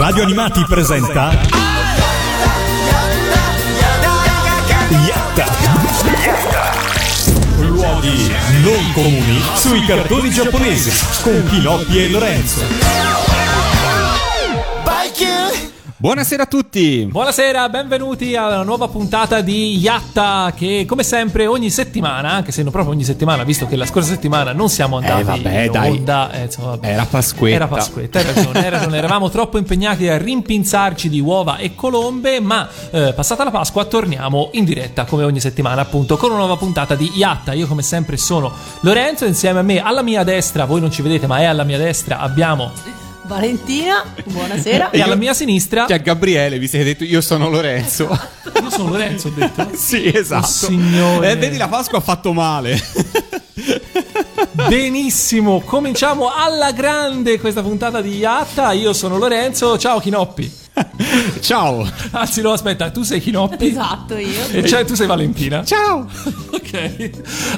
Radio Animati presenta Yatta. Luoghi non comuni sui cartoni giapponesi con Pinocchio e Lorenzo. Buonasera a tutti! Buonasera, benvenuti alla nuova puntata di Yatta che come sempre ogni settimana, anche se non proprio ogni settimana, visto che la scorsa settimana non siamo andati Eh, vabbè, in dai. onda, eh, insomma. Era Pasquetta. Era Pasquetta, hai ragione, hai ragione, eravamo troppo impegnati a rimpinzarci di uova e colombe, ma eh, passata la Pasqua torniamo in diretta come ogni settimana appunto con una nuova puntata di Yatta. Io come sempre sono Lorenzo, insieme a me alla mia destra, voi non ci vedete ma è alla mia destra, abbiamo Valentina, buonasera. e alla mia sinistra Cioè, Gabriele, vi siete detto, io sono Lorenzo. io sono Lorenzo, ho detto. sì, esatto. Oh, signore. Eh, vedi, la Pasqua ha fatto male. Benissimo, cominciamo alla grande questa puntata di Yatta. Io sono Lorenzo, ciao Chinoppi. Ciao. Anzi, no, aspetta, tu sei Chinoppi. Esatto, io. E cioè tu sei Valentina. Ciao. Ok,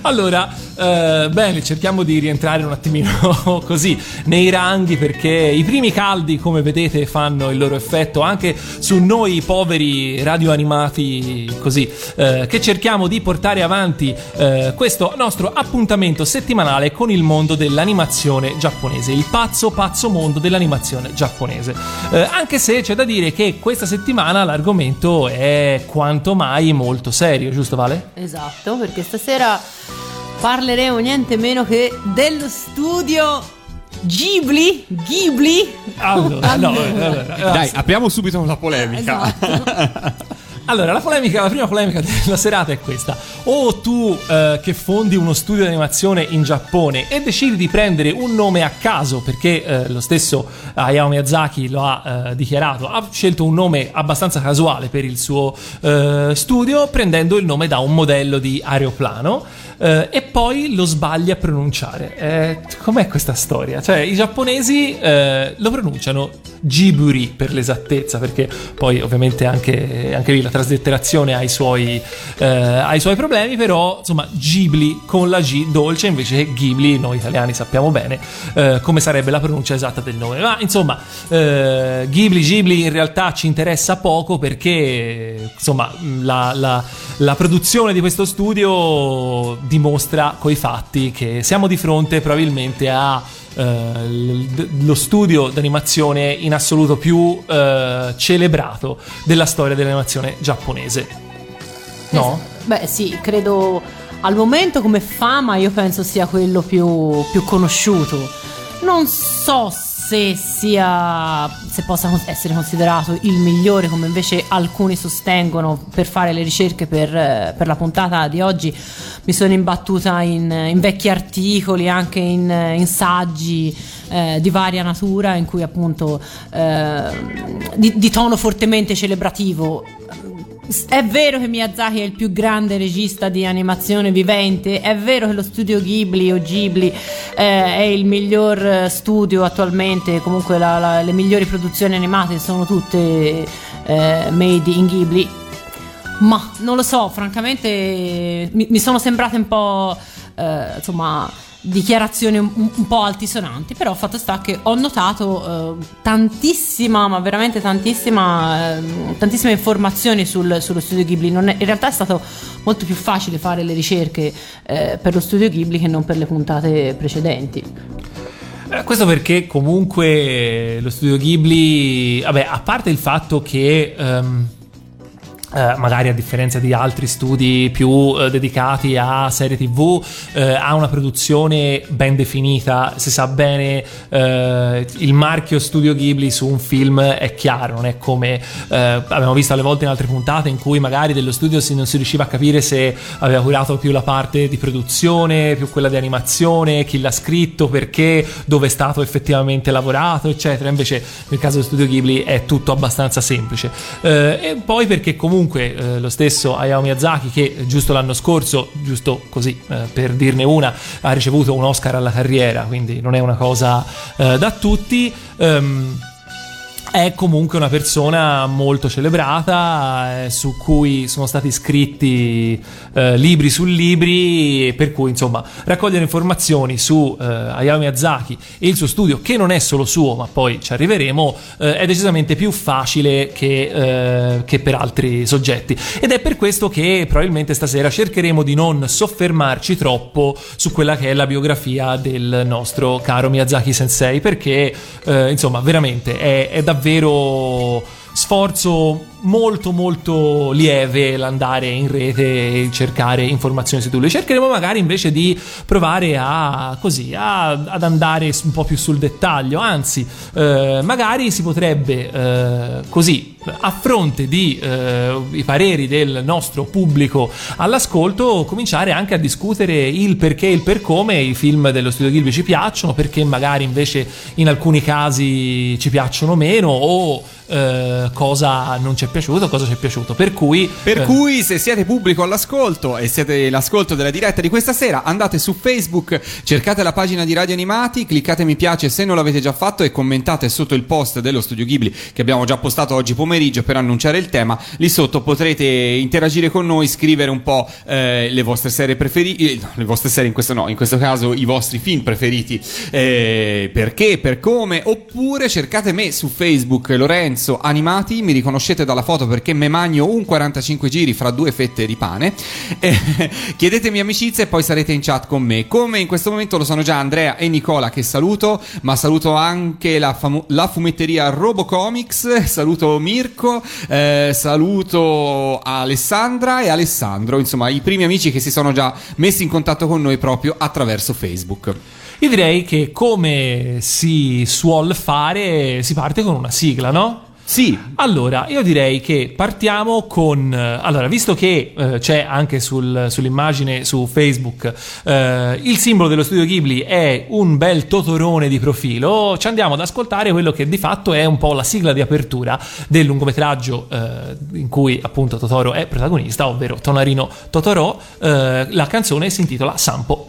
allora, eh, bene, cerchiamo di rientrare un attimino così nei ranghi perché i primi caldi, come vedete, fanno il loro effetto anche su noi poveri radioanimati così, eh, che cerchiamo di portare avanti eh, questo nostro appuntamento settimanale con il mondo dell'animazione giapponese, il pazzo pazzo mondo dell'animazione giapponese. Eh, anche se c'è da dire che questa settimana l'argomento è quanto mai molto serio, giusto Vale? Esatto, perché stasera parleremo niente meno che dello studio Ghibli. Ghibli. Allora, no, allora, Dai, apriamo subito la polemica. Esatto. allora, la polemica, la prima polemica della serata è questa. O tu eh, che fondi uno studio di animazione in Giappone e decidi di prendere un nome a caso, perché eh, lo stesso Hayao Miyazaki lo ha eh, dichiarato, ha scelto un nome abbastanza casuale per il suo eh, studio, prendendo il nome da un modello di aeroplano. eh, e poi lo sbagli a pronunciare. Eh, com'è questa storia? Cioè, i giapponesi lo pronunciano Ghiburi per l'esattezza, perché poi ovviamente anche, anche lì la traslitterazione ha i, suoi, eh, ha i suoi problemi, però insomma Ghibli con la G dolce invece che Ghibli, noi italiani sappiamo bene eh, come sarebbe la pronuncia esatta del nome. Ma insomma, eh, Ghibli, Ghibli in realtà ci interessa poco perché insomma la, la- la produzione di questo studio dimostra coi fatti che siamo di fronte probabilmente a eh, lo studio d'animazione in assoluto più eh, celebrato della storia dell'animazione giapponese. No? Beh, sì, credo al momento come fama io penso sia quello più, più conosciuto. Non so se sia se possa essere considerato il migliore come invece alcuni sostengono per fare le ricerche per, eh, per la puntata di oggi. Mi sono imbattuta in, in vecchi articoli anche in, in saggi eh, di varia natura in cui appunto eh, di, di tono fortemente celebrativo è vero che Miyazaki è il più grande regista di animazione vivente, è vero che lo studio Ghibli o Ghibli eh, è il miglior eh, studio attualmente, comunque la- la- le migliori produzioni animate sono tutte eh, made in Ghibli, ma non lo so, francamente mi, mi sono sembrate un po' eh, insomma dichiarazioni un, un po' altisonanti, però fatto sta che ho notato eh, tantissima, ma veramente tantissima, ehm, tantissime informazioni sul- sullo studio Ghibli. È- in realtà è stato molto più facile fare le ricerche eh, per lo studio Ghibli che non per le puntate precedenti. Eh, Questo perché comunque lo studio Ghibli, vabbè, a parte il fatto che ehm, eh, magari a differenza di altri studi più eh, dedicati a serie tv, eh, ha una produzione ben definita, si sa bene il marchio studio Ghibli su un film è chiaro, non è come abbiamo visto alle volte in altre puntate in cui magari dello studio si- non si riusciva a capire se aveva curato più la parte di produzione, più quella di animazione, chi l'ha scritto, perché, dove è stato effettivamente lavorato, eccetera. Invece nel caso dello studio Ghibli è tutto abbastanza semplice. E poi perché comunque eh, lo stesso Hayao Miyazaki, che eh, giusto l'anno scorso, giusto così eh, per dirne una, ha ricevuto un Oscar alla carriera, quindi non è una cosa eh, da tutti. ehm, è comunque una persona molto celebrata, eh, su cui sono stati scritti eh, libri su libri, per cui insomma raccogliere informazioni su eh, Hayao Miyazaki e il suo studio, che non è solo suo, ma poi ci arriveremo, eh, è decisamente più facile che, eh, che per altri soggetti. Ed è per questo che probabilmente stasera cercheremo di non soffermarci troppo su quella che è la biografia del nostro caro Miyazaki Sensei, perché eh, insomma veramente è, è davvero sforzo molto molto lieve l'andare in rete e cercare informazioni su lui. Cercheremo magari invece di provare a così a, ad andare un po' più sul dettaglio, anzi eh, magari si potrebbe eh, così a fronte di eh, i pareri del nostro pubblico all'ascolto cominciare anche a discutere il perché e il per come i film dello studio Gilby ci piacciono, perché magari invece in alcuni casi ci piacciono meno o eh, cosa non ci è piaciuto, cosa ci è piaciuto. Per cui, Per eh, cui se siete pubblico all'ascolto e siete l'ascolto della diretta di questa sera, andate su Facebook, cercate la pagina di Radio Animati, cliccate mi piace se non l'avete già fatto e commentate sotto il post dello Studio Ghibli che abbiamo già postato oggi pomeriggio per annunciare il tema. Lì sotto potrete interagire con noi, scrivere un po' eh, le vostre serie preferite, eh, no, le vostre serie in questo no, in questo caso i vostri film preferiti, eh, perché, per come, oppure cercate me su Facebook, Lorenzo Animati, mi riconoscete dalla foto perché me magno un 45 giri fra due fette di pane. Eh, chiedetemi amicizia e poi sarete in chat con me. Come in questo momento lo sono già Andrea e Nicola che saluto, ma saluto anche la, famo- la fumetteria Robocomics, saluto Mirko, eh, saluto Alessandra e Alessandro, insomma i primi amici che si sono già messi in contatto con noi proprio attraverso Facebook. io direi che come si suol fare si parte con una sigla, no? Sì, Allora, io direi che partiamo con... eh, Allora, visto che eh, c'è anche sul- sull'immagine su Facebook eh, il simbolo dello studio Ghibli è un bel totorone di profilo, ci andiamo ad ascoltare quello che di fatto è un po' la sigla di apertura del lungometraggio eh, in cui appunto Totoro è protagonista, ovvero Tonarino Totoro. Eh, la canzone si intitola Sampo.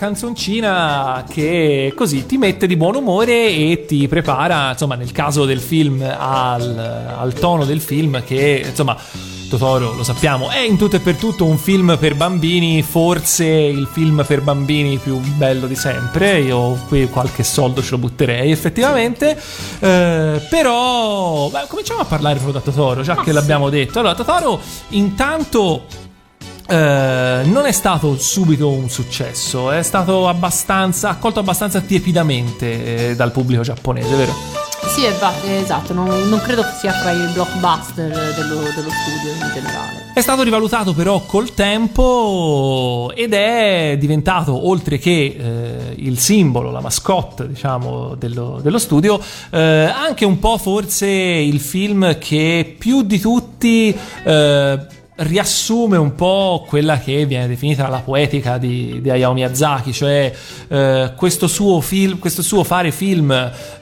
Canzoncina che così ti mette di buon umore e ti prepara, insomma, nel caso del film, al, al tono del film che, insomma, Totoro, lo sappiamo, è in tutto e per tutto un film per bambini, forse il film per bambini più bello di sempre. Io qui qualche soldo ce lo butterei effettivamente. Eh, però, beh, cominciamo a parlare proprio da Totoro, già che l'abbiamo detto. Allora, Totoro, intanto. Eh, non è stato subito un successo, è stato abbastanza accolto abbastanza tiepidamente eh, dal pubblico giapponese, vero? Sì, va- eh, esatto, non, non credo che sia fra i blockbuster dello, dello studio in generale. È stato rivalutato però col tempo ed è diventato, oltre che eh, il simbolo, la mascotte, diciamo, dello, dello studio, eh, anche un po' forse il film che più di tutti eh, riassume un po' quella che viene definita la poetica di, di Hayao Miyazaki, cioè eh, questo, suo film, questo suo fare film,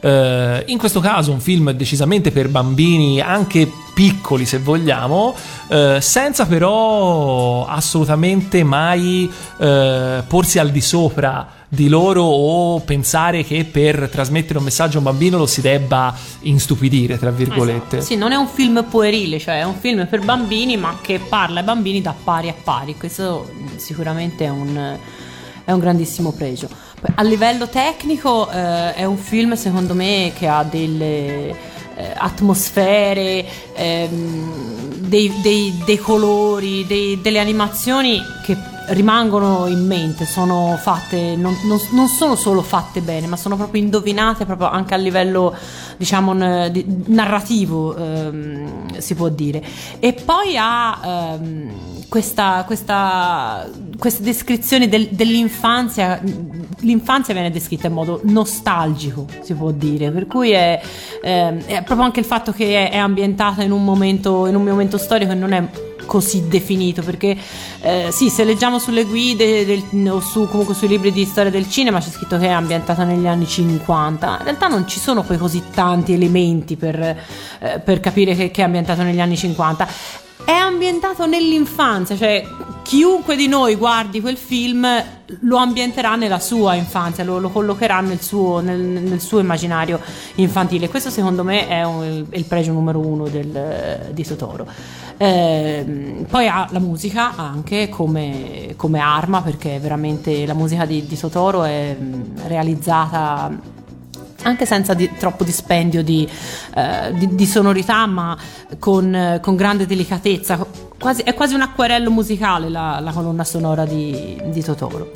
eh, in questo caso un film decisamente per bambini, anche piccoli se vogliamo, eh, senza però assolutamente mai eh, porsi al di sopra di loro o pensare che per trasmettere un messaggio a un bambino lo si debba instupidire, tra virgolette. Esatto. Sì, non è un film puerile, cioè è un film per bambini, ma che parla ai bambini da pari a pari. Questo sicuramente è un, è un grandissimo pregio. A livello tecnico eh, è un film, secondo me, che ha delle eh, atmosfere, ehm, dei, dei- dei colori, dei- delle animazioni che rimangono in mente, sono fatte, non, non- non sono solo fatte bene, ma sono proprio indovinate proprio anche a livello, diciamo, n- di- narrativo, ehm, si può dire. E poi ha ehm, questa, questa, queste descrizioni del- dell'infanzia, l'infanzia viene descritta in modo nostalgico, si può dire, per cui è, ehm, è proprio anche il fatto che è, è ambientata in un momento, in un momento storico e non è così definito perché eh, sì se leggiamo sulle guide del- o su, comunque sui libri di storia del cinema c'è scritto che è ambientata negli anni 50 in realtà non ci sono poi così tanti elementi per, eh, per capire che, che è ambientato negli anni 50 è ambientato nell'infanzia, cioè chiunque di noi guardi quel film lo ambienterà nella sua infanzia, lo, lo collocherà nel suo, nel, nel suo immaginario infantile. Questo secondo me è, un- il pregio numero uno del- di Totoro. Ehm, poi ha la musica anche come, come arma, perché veramente la musica di, di Totoro è realizzata anche senza di- troppo dispendio di, eh, di- di sonorità, ma con, eh, con grande delicatezza. Quasi- è quasi un acquerello musicale la, la colonna sonora di, di Totoro.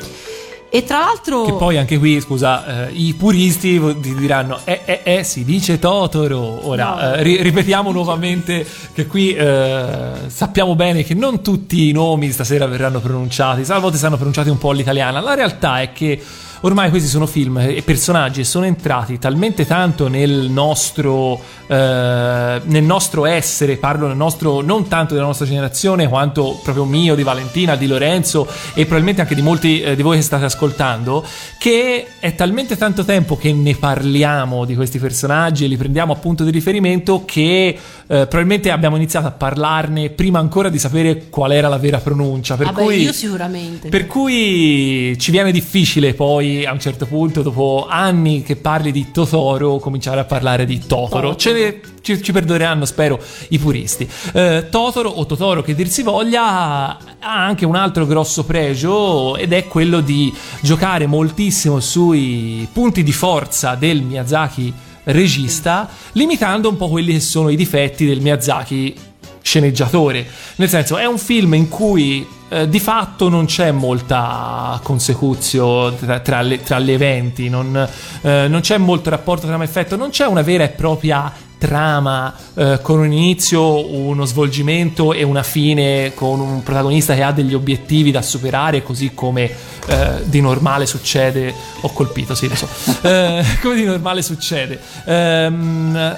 E tra l'altro. Che poi anche qui, scusa, eh, i puristi ti diranno, eh, eh, eh, si dice Totoro. Ora, No. eh, ri- ripetiamo nuovamente che qui eh, sappiamo bene che non tutti i nomi stasera verranno pronunciati, a volte saranno pronunciati un po' all'italiana. La realtà è che ormai questi sono film e personaggi e sono entrati talmente tanto nel nostro, eh, nel nostro essere, parlo nel nostro, non tanto della nostra generazione quanto proprio mio, di Valentina, di Lorenzo e probabilmente anche di molti eh, di voi che state ascoltando, che è talmente tanto tempo che ne parliamo di questi personaggi e li prendiamo appunto di riferimento che eh, probabilmente abbiamo iniziato a parlarne prima ancora di sapere qual era la vera pronuncia. Per Vabbè, cui... io sicuramente. Per cui ci viene difficile poi a un certo punto, dopo anni che parli di Totoro, cominciare a parlare di Totoro. Ne- ci, ci perdoneranno, spero, i puristi. Eh, Totoro o Totoro che dir si voglia ha anche un altro grosso pregio ed è quello di giocare moltissimo sui punti di forza del Miyazaki regista, limitando un po' quelli che sono i difetti del Miyazaki sceneggiatore. Nel senso, è un film in cui eh, di fatto non c'è molta consecuzio tra, tra le- tra gli eventi, non, eh, non c'è molto rapporto trama-effetto, non c'è una vera e propria trama eh, con un inizio, uno svolgimento e una fine con un protagonista che ha degli obiettivi da superare, così come eh, di normale succede. Ho colpito, sì, lo so. Eh, come di normale succede. Ehm,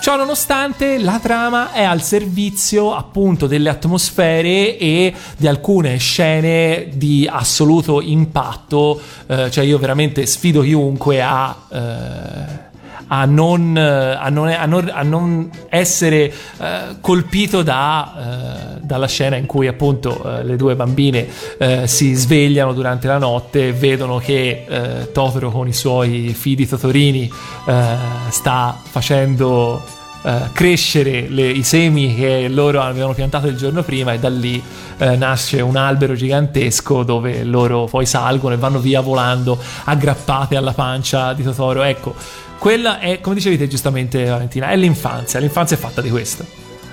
Ciò nonostante, la trama è al servizio appunto delle atmosfere e di alcune scene di assoluto impatto. eh, cioè, io veramente sfido chiunque a. eh, a non, eh, a non, a non- a non essere eh, colpito da, eh, dalla scena in cui appunto eh, le due bambine si svegliano durante la notte vedono che Totoro con i suoi fidi totorini sta facendo eh, crescere le- i semi che loro avevano piantato il giorno prima e da lì nasce un albero gigantesco dove loro poi salgono e vanno via volando aggrappate alla pancia di Totoro. Ecco, quella è, come dicevi te giustamente Valentina, è l'infanzia, l'infanzia è fatta di questo.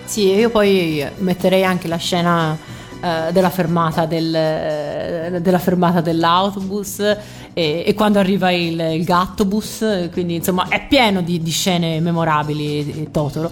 Sì, io poi metterei anche la scena eh, della fermata, del- eh, della fermata dell'autobus e, e quando arriva il, il gattobus, quindi insomma è pieno di, di scene memorabili Totoro.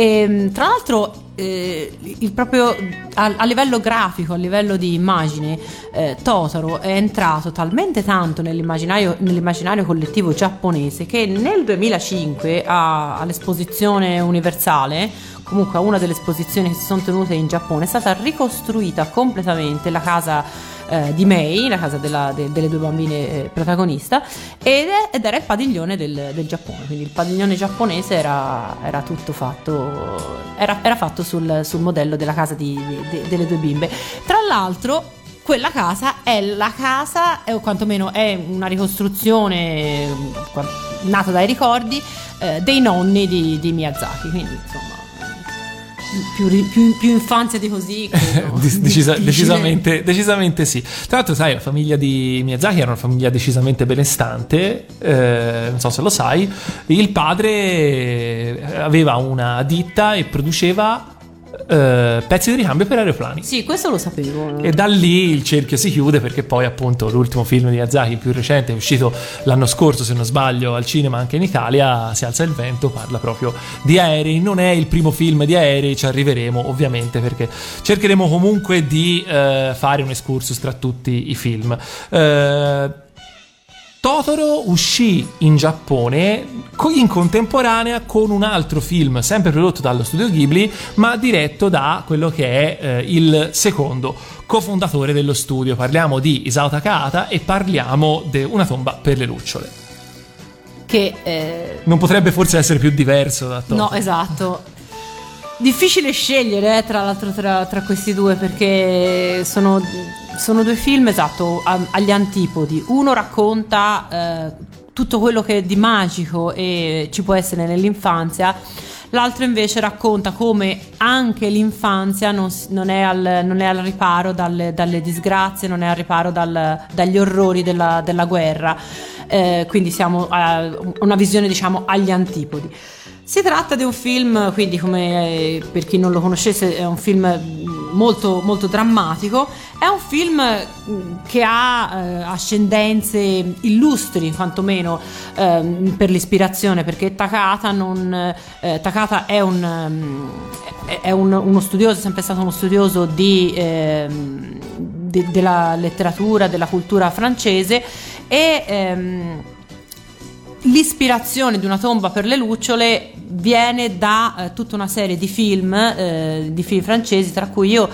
E, tra l'altro, eh, proprio a, a livello grafico, a livello di immagini, eh, Totoro è entrato talmente tanto nell'immaginario, nell'immaginario collettivo giapponese che nel 2005 a- all'esposizione universale comunque a una delle esposizioni che si sono tenute in Giappone, è stata ricostruita completamente la casa eh, di Mei, la casa della- de- delle due bambine eh, protagonista, ed, ed era il padiglione del, del Giappone, quindi il padiglione giapponese era, era tutto fatto, era, era fatto sul, sul modello della casa di- de- delle due bimbe. Tra l'altro quella casa è la casa, eh, o quantomeno è una ricostruzione eh, nata dai ricordi eh, dei nonni di, di Miyazaki, quindi insomma più, più- più infanzia di così decisa- decisamente, decisamente sì. Tra l'altro, sai, la famiglia di Miyazaki era una famiglia decisamente benestante. eh, non so se lo sai. Il padre aveva una ditta e produceva eh, pezzi di ricambio per aeroplani. Sì, questo lo sapevo. E da lì il cerchio si chiude perché poi appunto l'ultimo film di Miyazaki più recente è uscito l'anno scorso se non sbaglio al cinema anche in Italia, Si alza il vento, parla proprio di aerei, non è il primo film di aerei, ci arriveremo ovviamente perché cercheremo comunque di eh, fare un excursus tra tutti i film. Eh, Totoro uscì in Giappone in contemporanea con un altro film, sempre prodotto dallo studio Ghibli, ma diretto da quello che è eh, il secondo cofondatore dello studio. Parliamo di Isao Takahata e parliamo di Una tomba per le lucciole. Che eh, Non potrebbe forse essere più diverso da Totoro. No, esatto. Difficile scegliere, eh, tra l'altro, tra, tra questi due, perché sono, sono due film, esatto, agli antipodi. Uno racconta eh, tutto quello che di magico e ci può essere nell'infanzia, l'altro invece racconta come anche l'infanzia non, non è, al, non è al riparo dalle, dalle disgrazie, non è al riparo dal- dagli orrori della, della guerra. Eh, quindi siamo a una visione, diciamo, agli antipodi. Si tratta di un film, quindi come eh, per chi non lo conoscesse, è un film mm, molto, molto drammatico. È un film mm, che ha eh, ascendenze illustri, quantomeno ehm, per l'ispirazione, perché Takata, non, eh, Takata è, un, ehm, è- un- uno studioso, è sempre stato uno studioso di, ehm, de- della letteratura, della cultura francese e ehm, l'ispirazione di una tomba per le lucciole viene da eh, tutta una serie di film, eh, di film francesi, tra cui io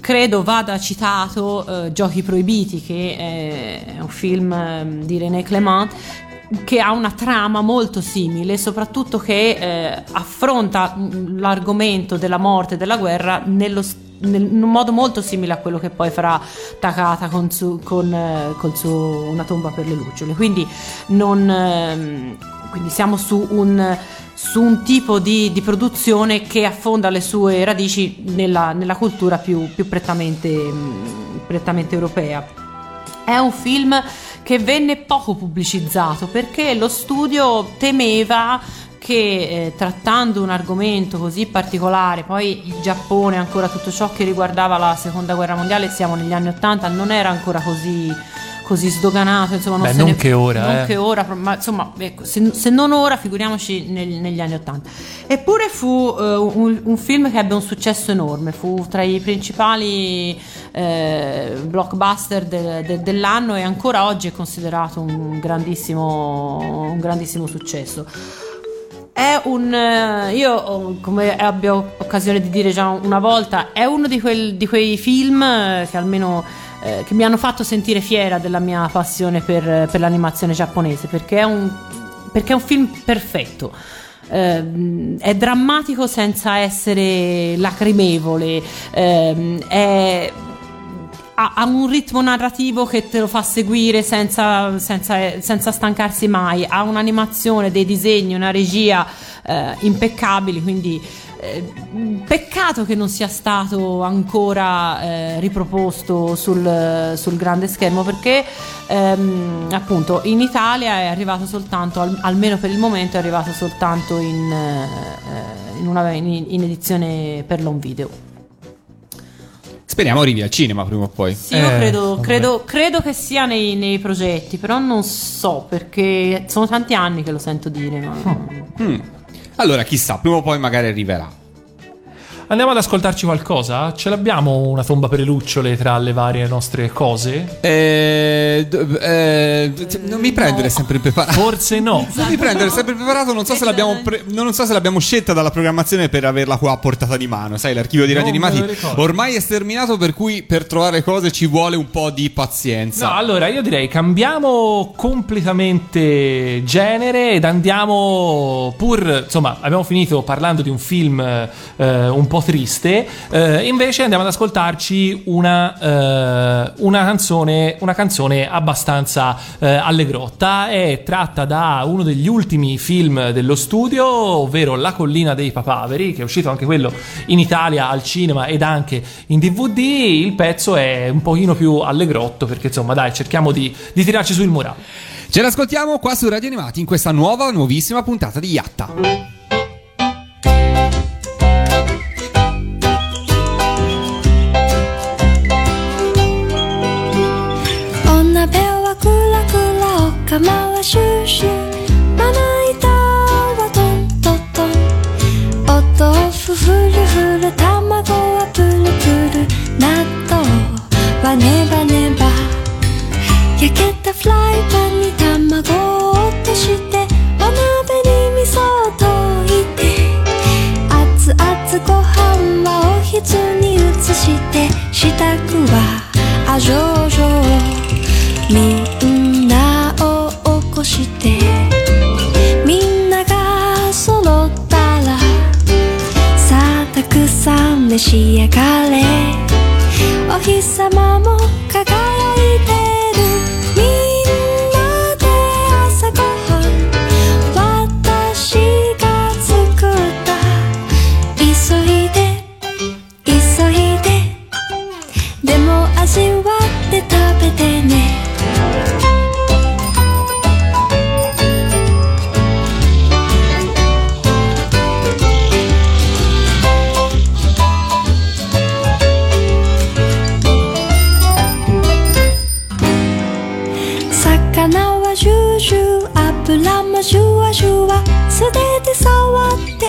credo vada citato eh, Giochi proibiti, che è un film ehm, di René Clément che ha una trama molto simile, soprattutto che eh, affronta mm, l'argomento della morte e della guerra nello s- nel- in un modo molto simile a quello che poi farà Takata con, su, con, eh, col suo Una tomba per le lucciole. Quindi, non, ehm, quindi siamo su un, su un tipo di, di produzione che affonda le sue radici nella, nella cultura più, più prettamente, mm, prettamente europea. È un film che venne poco pubblicizzato perché lo studio temeva che eh, trattando un argomento così particolare, poi il Giappone, ancora tutto ciò che riguardava la seconda guerra mondiale, siamo negli anni Ottanta, non era ancora così, così sdoganato. Insomma, non, Beh, se non ne- che ora, non eh. che ora, ma insomma, ecco, se, se non ora, figuriamoci nel- negli anni Ottanta. Eppure fu eh, un, un film che ebbe un successo enorme, fu tra i principali eh, blockbuster de- de- dell'anno e ancora oggi è considerato un grandissimo, un grandissimo successo. È un. eh, Io, oh, come abbia occasione di dire già una volta, è uno di, quel- di quei film eh, che almeno. eh, che mi hanno fatto sentire fiera della mia passione per, per l'animazione giapponese perché è un perché è un film perfetto. Ehm, è drammatico senza essere lacrimevole, ehm, è- ha, un ritmo narrativo che te lo fa seguire senza, senza- senza stancarsi mai, ha un'animazione, dei disegni, una regia eh, impeccabili, quindi eh, peccato che non sia stato ancora eh, riproposto sul, sul grande schermo perché ehm, appunto in Italia è arrivato soltanto, al- almeno per il momento, è arrivato soltanto in, eh, in, una, in, in edizione per l'on video. Speriamo arrivi al cinema prima o poi. Sì, io Eh, credo, credo, credo che sia nei, nei progetti, però non so perché sono tanti anni che lo sento dire. Ma... Mm. Allora, chissà, prima o poi magari arriverà. Andiamo ad ascoltarci qualcosa? Ce l'abbiamo una tomba per le lucciole tra le varie nostre cose? Eh, eh, non mi prendere sempre impreparato. Forse no. Non mi prendere sempre impreparato, non so, se l'abbiamo pre- non so se l'abbiamo scelta dalla programmazione per averla qua a portata di mano. Sai, l'archivio di Radio Animati ormai è sterminato, per cui per trovare cose ci vuole un po' di pazienza. No, allora io direi cambiamo completamente genere ed andiamo pur, insomma, abbiamo finito parlando di un film eh, un po' triste, eh, invece andiamo ad ascoltarci una, eh, una canzone, una canzone abbastanza eh, allegrotta, è tratta da uno degli ultimi film dello studio, ovvero La collina dei papaveri, che è uscito anche quello in Italia al cinema ed anche in DVD. Il pezzo è un pochino più allegrotto perché insomma dai cerchiamo di, di tirarci sul morale. Ce l'ascoltiamo qua su Radio Animati in questa nuova, nuovissima puntata di Yatta. はあじょうじょうみんなを起こしてみんなが揃ったらさあたくさん召し上がれ。お日様も輝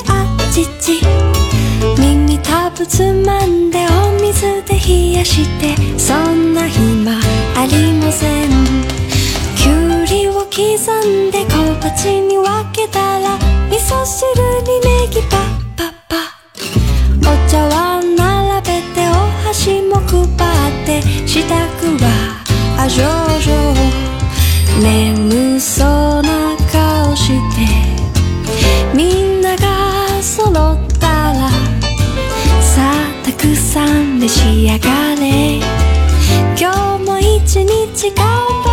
あっちち。耳たぶつまんでお水で冷やしてそんな暇ありません。きゅうりを刻んで小鉢に分けたら味噌汁にネギパッパッパお茶碗並べてお箸も配って支度し上がれ。今日も一日頑張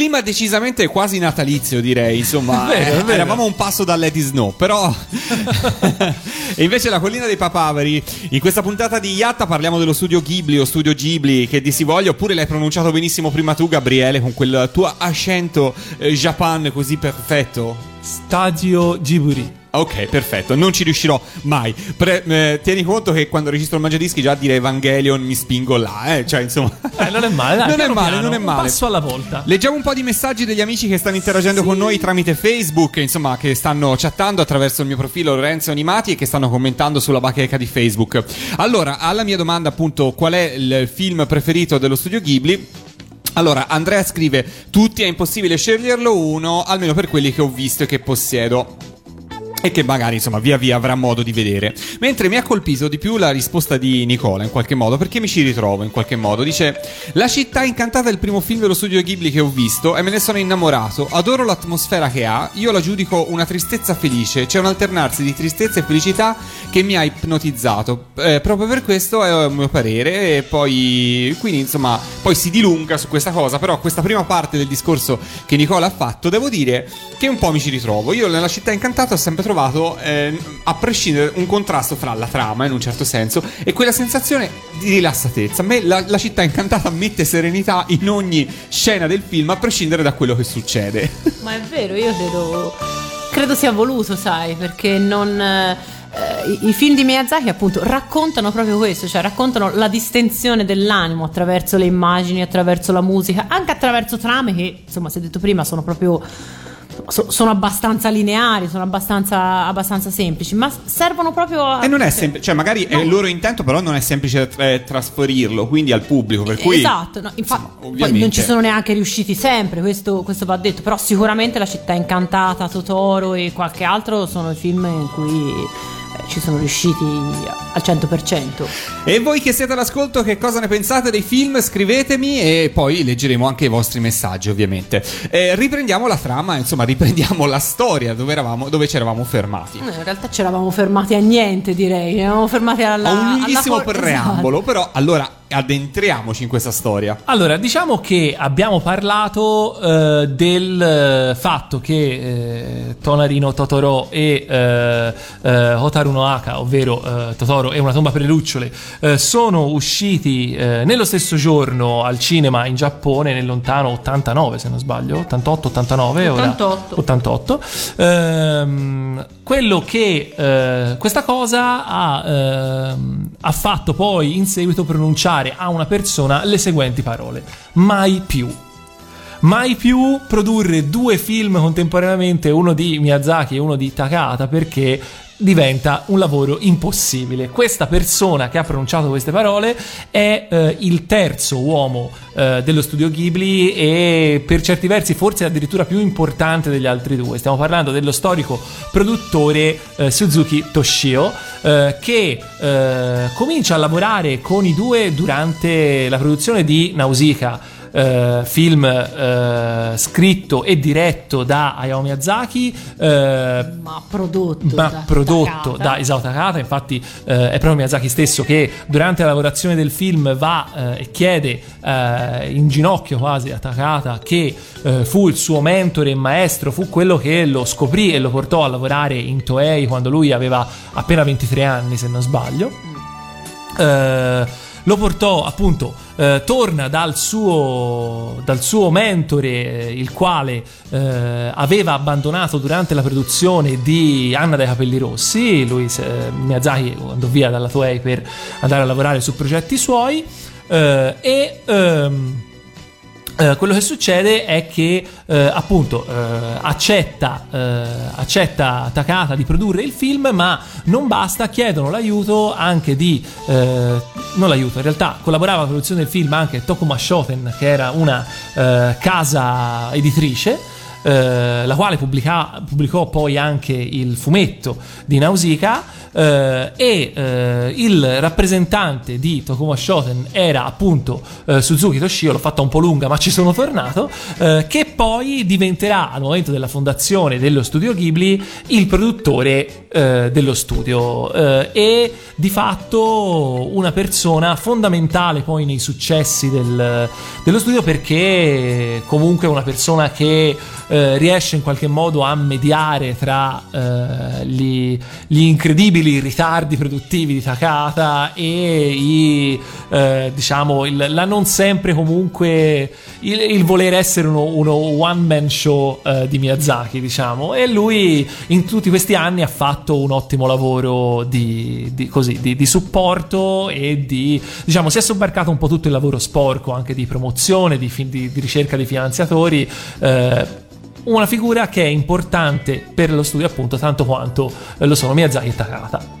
clima decisamente quasi natalizio, direi. Insomma, vero, eh, vero. eravamo un passo da Let It Snow. Però. e invece la collina dei papaveri. In questa puntata di Yatta parliamo dello studio Ghibli o studio Ghibli, che di si voglia. Oppure l'hai pronunciato benissimo prima tu, Gabriele, con quel tuo accento eh, Japan così perfetto. Stadio Ghibli. Ok, perfetto, non ci riuscirò mai. Pre- eh, tieni conto che quando registro il Mangiadischi già dire Evangelion mi spingo là, eh? Cioè, insomma... Eh, non è male, dai, non è male, piano, non è un male. passo alla volta. Leggiamo un po' di messaggi degli amici che stanno interagendo con noi tramite Facebook, insomma, che stanno chattando attraverso il mio profilo Lorenzo Animati e che stanno commentando sulla bacheca di Facebook. Allora, alla mia domanda, appunto, qual è il film preferito dello studio Ghibli? Allora, Andrea scrive: Tutti è impossibile sceglierlo uno, almeno per quelli che ho visto e che possiedo. E che magari insomma via via avrà modo di vedere. Mentre mi ha colpito di più la risposta di Nicola in qualche modo, perché mi ci ritrovo in qualche modo. Dice: La città incantata è il primo film dello studio Ghibli che ho visto e me ne sono innamorato. Adoro l'atmosfera che ha. Io la giudico una tristezza felice. C'è un alternarsi di tristezza e felicità che mi ha ipnotizzato. Eh, proprio per questo è il mio parere. E poi, quindi insomma, poi si dilunga su questa cosa. Però questa prima parte del discorso che Nicola ha fatto, devo dire che un po' mi ci ritrovo. Io nella città incantata ho sempre trovato, eh, a prescindere, un contrasto fra la trama, in un certo senso, e quella sensazione di rilassatezza. A me la, la città incantata mette serenità in ogni scena del film, a prescindere da quello che succede. Ma è vero, io credo, credo sia voluto, sai, perché non... eh, i, i film di Miyazaki appunto raccontano proprio questo, cioè raccontano la distensione dell'animo attraverso le immagini, attraverso la musica, anche attraverso trame che, insomma, si è detto prima, sono proprio so- sono abbastanza lineari, sono abbastanza, abbastanza semplici, ma servono proprio a... E non è semplice, cioè magari è il loro intento, però non è semplice eh, trasferirlo quindi al pubblico. Per cui, esatto, no, infatti poi ovviamente- non ci sono neanche riusciti sempre, questo, questo va detto, però sicuramente La città incantata, Totoro e qualche altro sono i film in cui eh, ci sono riusciti al 100%. E voi che siete all'ascolto, che cosa ne pensate dei film? Scrivetemi e poi leggeremo anche i vostri messaggi, ovviamente. Eh, riprendiamo la trama, insomma, riprendiamo la storia dove, eravamo, dove ci eravamo fermati. Noi in realtà ci eravamo fermati a niente, direi, eravamo fermati alla... Ho un alla lunghissimo for- preambolo, però allora addentriamoci in questa storia. Allora, diciamo che abbiamo parlato eh, del eh, fatto che eh, Tonarino Totoro e eh, eh, Hotaru no Aka, ovvero eh, Totoro e una tomba per le lucciole, eh, sono usciti nello stesso giorno al cinema in Giappone nel lontano 89, se non sbaglio, 88, 89, ora- 88. 88. Ehm, quello che questa cosa ha, ehm, ha fatto poi in seguito pronunciare a una persona le seguenti parole: mai più. Mai più produrre due film contemporaneamente, uno di Miyazaki e uno di Takahata, perché diventa un lavoro impossibile. Questa persona che ha pronunciato queste parole è eh, il terzo uomo eh, dello studio Ghibli e per certi versi forse addirittura più importante degli altri due. Stiamo parlando dello storico produttore eh, Suzuki Toshio eh, che eh, comincia a lavorare con i due durante la produzione di Nausicaa eh, film eh, scritto e diretto da Hayao Miyazaki eh, Ma prodotto ma da prodotto Takata. da Isao Takahata. Infatti eh, è proprio Miyazaki stesso che durante la lavorazione del film va eh, e chiede in ginocchio quasi a Takahata che fu il suo mentore e maestro fu quello che lo scoprì e lo portò a lavorare in Toei quando lui aveva appena 23 anni se non sbaglio. Eh, lo portò appunto eh, torna dal suo, dal suo mentore eh, il quale eh, aveva abbandonato durante la produzione di Anna dai capelli rossi. Lui eh, Miyazaki andò via dalla Toei per andare a lavorare su progetti suoi eh, e ehm, eh, quello che succede è che eh, appunto eh, accetta, eh, accetta Takata di produrre il film, ma non basta, chiedono l'aiuto anche di eh, non l'aiuto, in realtà collaborava alla produzione del film anche Tokuma Shoten, che era una casa editrice. Eh, la quale pubblica- pubblicò poi anche il fumetto di Nausicaa eh, e eh, il rappresentante di Tokuma Shoten era appunto eh, Suzuki Toshio, l'ho fatta un po' lunga ma ci sono tornato, che poi diventerà al momento della fondazione dello studio Ghibli il produttore dello studio e di fatto una persona fondamentale poi nei successi del- dello studio perché comunque è una persona che eh, riesce in qualche modo a mediare tra eh, gli, gli incredibili ritardi produttivi di Takata e i, eh, diciamo il- la non sempre comunque il, il voler essere uno, uno one man show eh, di Miyazaki diciamo. E lui in tutti questi anni ha fatto un ottimo lavoro di, di- così, di- di supporto e di diciamo si è sobbarcato un po' tutto il lavoro sporco anche di promozione di, di ricerca di finanziatori eh, una figura che è importante per lo studio appunto tanto quanto eh, lo sono Miyazaki e Takata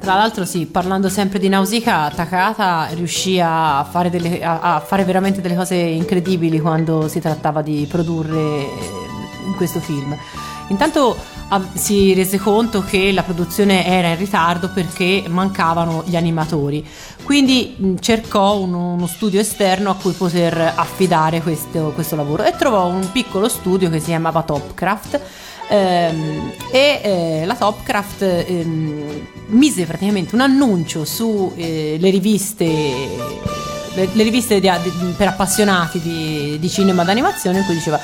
Tra l'altro, sì, parlando sempre di Nausicaa, Takata riuscì a fare, delle- a- a fare veramente delle cose incredibili quando si trattava di produrre eh, questo film. Intanto si rese conto che la produzione era in ritardo perché mancavano gli animatori, quindi mh, cercò uno, studio esterno a cui poter affidare questo, questo lavoro e trovò un piccolo studio che si chiamava Topcraft Ehm, e eh, la Topcraft ehm, mise praticamente un annuncio su eh, riviste le, le riviste di- di- per appassionati di, di cinema d'animazione in cui diceva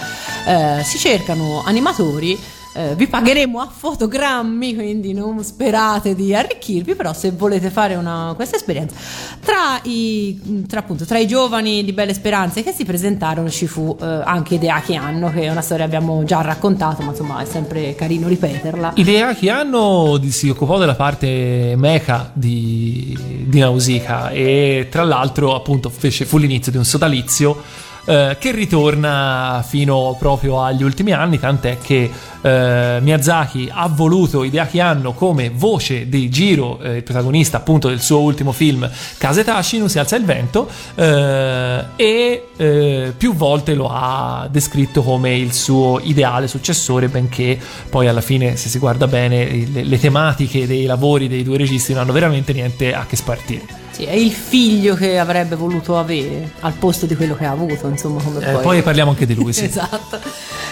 eh, si cercano animatori eh, vi pagheremo a fotogrammi, quindi non sperate di arricchirvi, però se volete fare una- questa esperienza, tra i, tra, appunto, tra i giovani di Belle Speranze che si presentarono ci fu eh, anche Hideaki Anno, che è una storia che abbiamo già raccontato, ma insomma è sempre carino ripeterla. Hideaki Anno di- si occupò della parte mecha di, di Nausicaa e tra l'altro appunto fece, fu l'inizio di un sodalizio eh, che ritorna fino proprio agli ultimi anni, tant'è che eh, Miyazaki ha voluto Hideaki Anno come voce di Jiro, eh, il protagonista appunto del suo ultimo film Kasetashi, non si alza il vento, eh, e eh, più volte lo ha descritto come il suo ideale successore, benché poi alla fine, se si guarda bene, le, le tematiche dei lavori dei due registi non hanno veramente niente a che spartire. Sì, è il figlio che avrebbe voluto avere al posto di quello che ha avuto, insomma, come Eh, poi... poi parliamo anche di lui, sì. Esatto.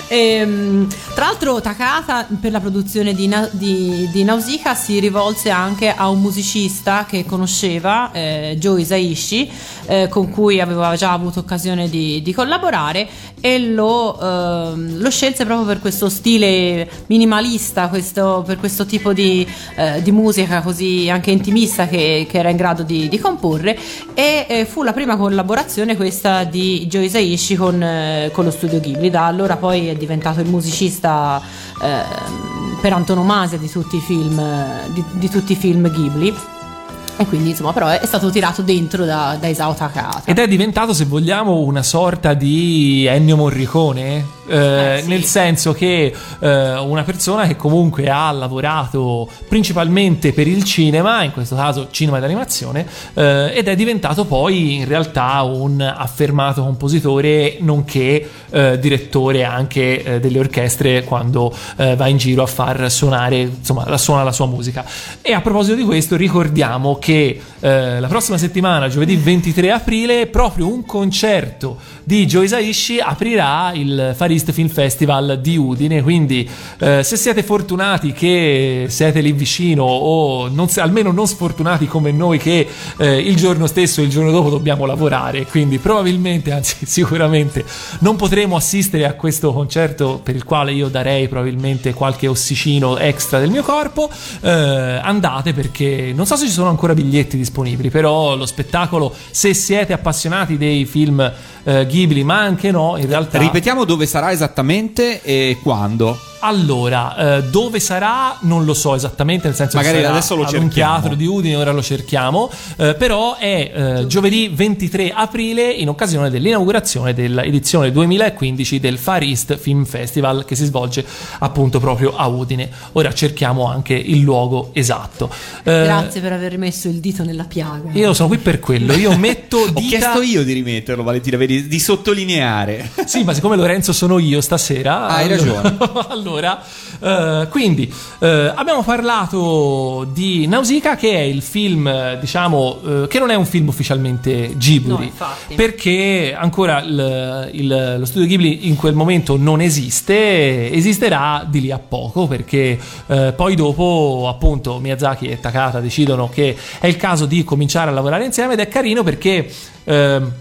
Ehm, tra l'altro Takata per la produzione di, Na- di, di Nausicaa si rivolse anche a un musicista che conosceva, eh, Joe Isaishi, eh, con cui aveva già avuto occasione di, di collaborare e lo, ehm, lo scelse proprio per questo stile minimalista, questo- per questo tipo di, eh, di musica così anche intimista che, che era in grado di, di comporre e eh, fu la prima collaborazione questa di Joe Isaishi con, eh, con lo studio Ghibli. Da allora poi è diventato il musicista ehm, per antonomasia di tutti i film eh, di, di tutti i film Ghibli. E quindi insomma però è, stato tirato dentro da, da Isao Takata Ed è diventato, se vogliamo, una sorta di Ennio Morricone. Eh, Eh, sì. Nel senso che eh, una persona che comunque ha lavorato principalmente per il cinema, in questo caso cinema d'animazione, eh, ed è diventato poi in realtà un affermato compositore, nonché eh, direttore anche eh, delle orchestre quando va in giro a far suonare, insomma, la suona la sua musica. E a proposito di questo, ricordiamo che la prossima settimana, giovedì 23 aprile, proprio un concerto di Joe Isaishi aprirà il Far East Film Festival di Udine. Quindi, eh, se siete fortunati che siete lì vicino, o non almeno non sfortunati come noi, che eh, il giorno stesso e il giorno dopo dobbiamo lavorare, quindi probabilmente, anzi, sicuramente non potremo assistere a questo concerto per il quale io darei probabilmente qualche ossicino extra del mio corpo. eh, andate perché non so se ci sono ancora biglietti disponibili, però lo spettacolo, se siete appassionati dei film eh, Ghibli, ma anche no, in realtà. Ripetiamo dove sarà esattamente e quando. Allora, eh, dove sarà non lo so esattamente, nel senso Magari che adesso lo ad un cerchiamo. teatro di Udine, ora lo cerchiamo, eh, però è eh, giovedì 23 aprile in occasione dell'inaugurazione dell'edizione 2015 del Far East Film Festival che si svolge appunto proprio a Udine. Ora cerchiamo anche il luogo esatto. Eh, grazie per aver messo il dito nella piaga Io sono qui per quello, io metto Ho dita... chiesto io di rimetterlo, Valentina, vedi, di sottolineare. Sì, ma siccome Lorenzo sono io stasera. Hai allora- ragione. allora, eh, quindi eh, abbiamo parlato di Nausicaa, che è il film, diciamo, eh, che non è un film ufficialmente Ghibli. No. Perché ancora il- il- lo studio Ghibli in quel momento non esiste, esisterà di lì a poco, perché poi dopo, appunto, Miyazaki e Takata decidono che è il caso di cominciare a lavorare insieme ed è carino perché. ehm,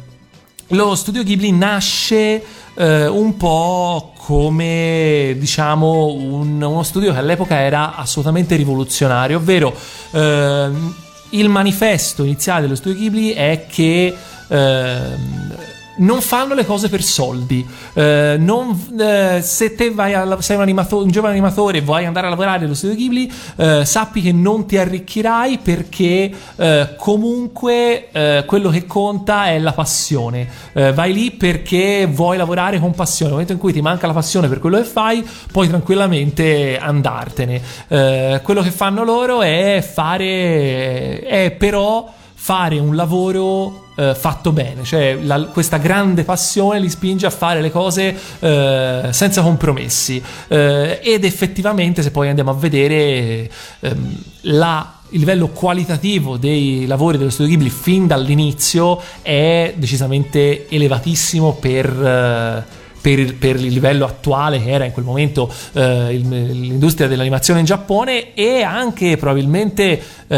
lo studio Ghibli nasce eh, un po' come diciamo un- uno studio che all'epoca era assolutamente rivoluzionario, ovvero ehm, il manifesto iniziale dello studio Ghibli è che ehm, non fanno le cose per soldi. Eh, non- eh, se te a, sei un, animato- un giovane animatore e vuoi andare a lavorare nello studio Ghibli, eh, sappi che non ti arricchirai perché eh, comunque eh, quello che conta è la passione. Eh, vai lì perché vuoi lavorare con passione. Nel momento in cui ti manca la passione per quello che fai, puoi tranquillamente andartene. Quello che fanno loro è fare, è però fare un lavoro eh, fatto bene, cioè la- questa grande passione li spinge a fare le cose eh, senza compromessi. Eh, ed effettivamente se poi andiamo a vedere ehm, la- il livello qualitativo dei lavori dello studio Ghibli fin dall'inizio è decisamente elevatissimo per... per per il livello attuale che era in quel momento eh, il- l'industria dell'animazione in Giappone e anche probabilmente eh,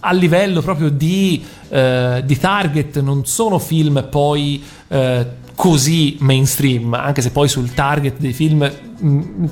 a livello proprio di, eh, di target non sono film poi eh, così mainstream anche se poi sul target dei film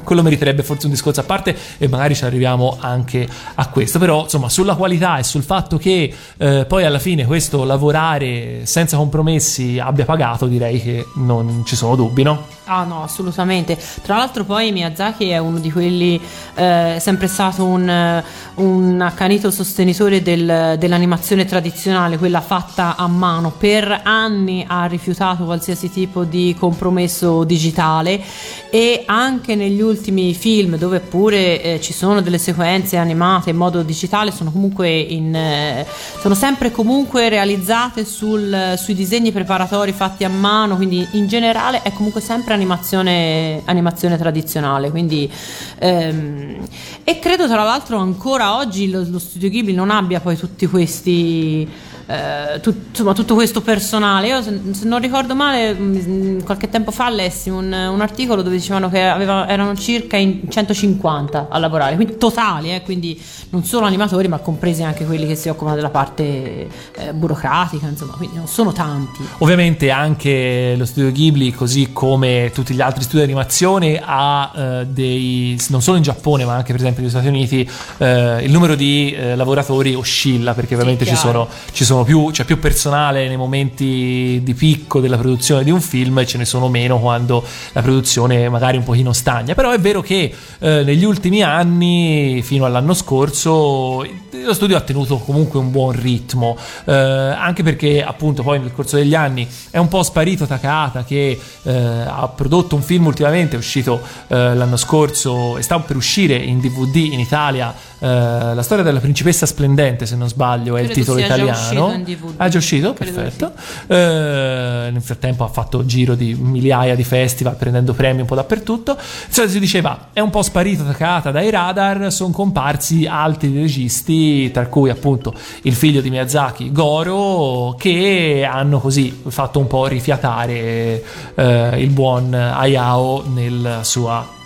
quello meriterebbe forse un discorso a parte e magari ci arriviamo anche a questo però insomma sulla qualità e sul fatto che eh, poi alla fine questo lavorare senza compromessi abbia pagato direi che non ci sono dubbi no? Ah no, assolutamente. Tra l'altro poi Miyazaki è uno di quelli, eh, sempre stato un, eh, un accanito sostenitore del- dell'animazione tradizionale, quella fatta a mano. Per anni ha rifiutato qualsiasi tipo di compromesso digitale e anche negli ultimi film dove pure eh, ci sono delle sequenze animate in modo digitale sono comunque in, eh, sono sempre comunque realizzate sul- sui disegni preparatori fatti a mano, quindi in generale è comunque sempre animazione, animazione tradizionale. Quindi, ehm, e credo tra l'altro ancora oggi lo, lo studio Ghibli non abbia poi tutti questi. Eh, tut- insomma, tutto questo personale. Io, se, se non ricordo male, mh, qualche tempo fa lessi un, un articolo dove dicevano che aveva- erano circa in 150 a lavorare, quindi totali, eh, quindi non solo animatori, ma compresi anche quelli che si occupano della parte eh, burocratica, insomma, quindi non sono tanti. Ovviamente anche lo studio Ghibli, così come tutti gli altri studi di animazione, ha eh, dei, non solo in Giappone, ma anche per esempio negli Stati Uniti, eh, il numero di eh, lavoratori oscilla perché ovviamente ci sono, ci sono più, c'è più personale nei momenti di picco della produzione di un film e ce ne sono meno quando la produzione magari un pochino stagna. Però è vero che eh, negli ultimi anni, fino all'anno scorso, lo studio ha tenuto comunque un buon ritmo, eh, anche perché appunto poi nel corso degli anni è un po' sparito Takahata che eh, ha prodotto un film ultimamente, è uscito eh, l'anno scorso e sta per uscire in DVD in Italia, la storia della principessa splendente se non sbaglio è il titolo già italiano. DVD. Ah, è già uscito? Credo Perfetto. Eh, nel frattempo ha fatto giro di migliaia di festival prendendo premi un po' dappertutto. Insomma, si diceva è un po' sparito Takahata dai radar, sono comparsi altri registi, tra cui appunto il figlio di Miyazaki, Goro, che hanno così fatto un po' rifiatare eh, il buon Hayao nel sua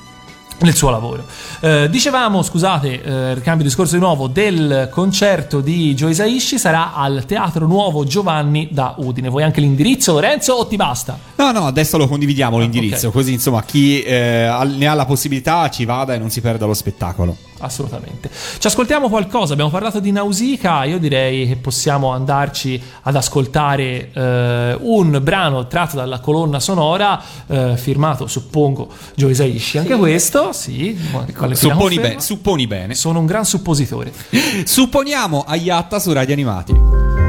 nel suo lavoro. Eh, dicevamo, scusate, eh, ricambio discorso di nuovo, del concerto di Joe Hisaishi sarà al Teatro Nuovo Giovanni da Udine. Vuoi anche l'indirizzo, Lorenzo, o ti basta? No, no, adesso lo condividiamo l'indirizzo, ok. così insomma chi eh, ne ha la possibilità ci vada e non si perda lo spettacolo. Assolutamente. Ci ascoltiamo qualcosa, abbiamo parlato di Nausicaa, io direi che possiamo andarci ad ascoltare eh, un brano tratto dalla colonna sonora eh, firmato, suppongo, Joe Hisaishi. Anche questo, sì. Valentina Supponi, be- supponi bene. Sono un gran suppositore. Supponiamo Ayatta su Radio Animati.「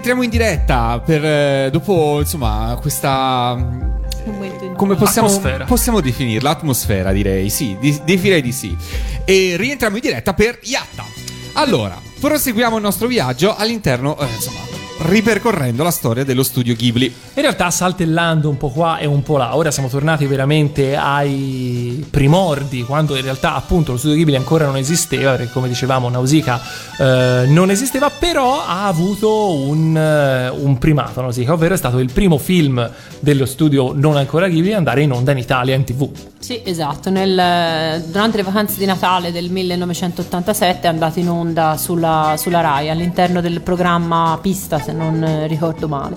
rientriamo in diretta per eh, dopo insomma questa come possiamo, Atmosfera. possiamo definirla? Atmosfera, direi, sì, di- direi di sì. E rientriamo in diretta per Yatta. Allora, proseguiamo il nostro viaggio all'interno, eh, ripercorrendo la storia dello studio Ghibli. In realtà saltellando un po' qua e un po' là, ora siamo tornati veramente ai primordi, quando in realtà appunto lo studio Ghibli ancora non esisteva, perché come dicevamo Nausicaa eh, non esisteva, però ha avuto un, eh, un primato Nausicaa, ovvero è stato il primo film dello studio non ancora Ghibli ad andare in onda in Italia in tv. Sì, esatto. Nel- durante le vacanze di Natale del 1987 è andato in onda sulla, sulla Rai all'interno del programma Pista, se non eh, ricordo male.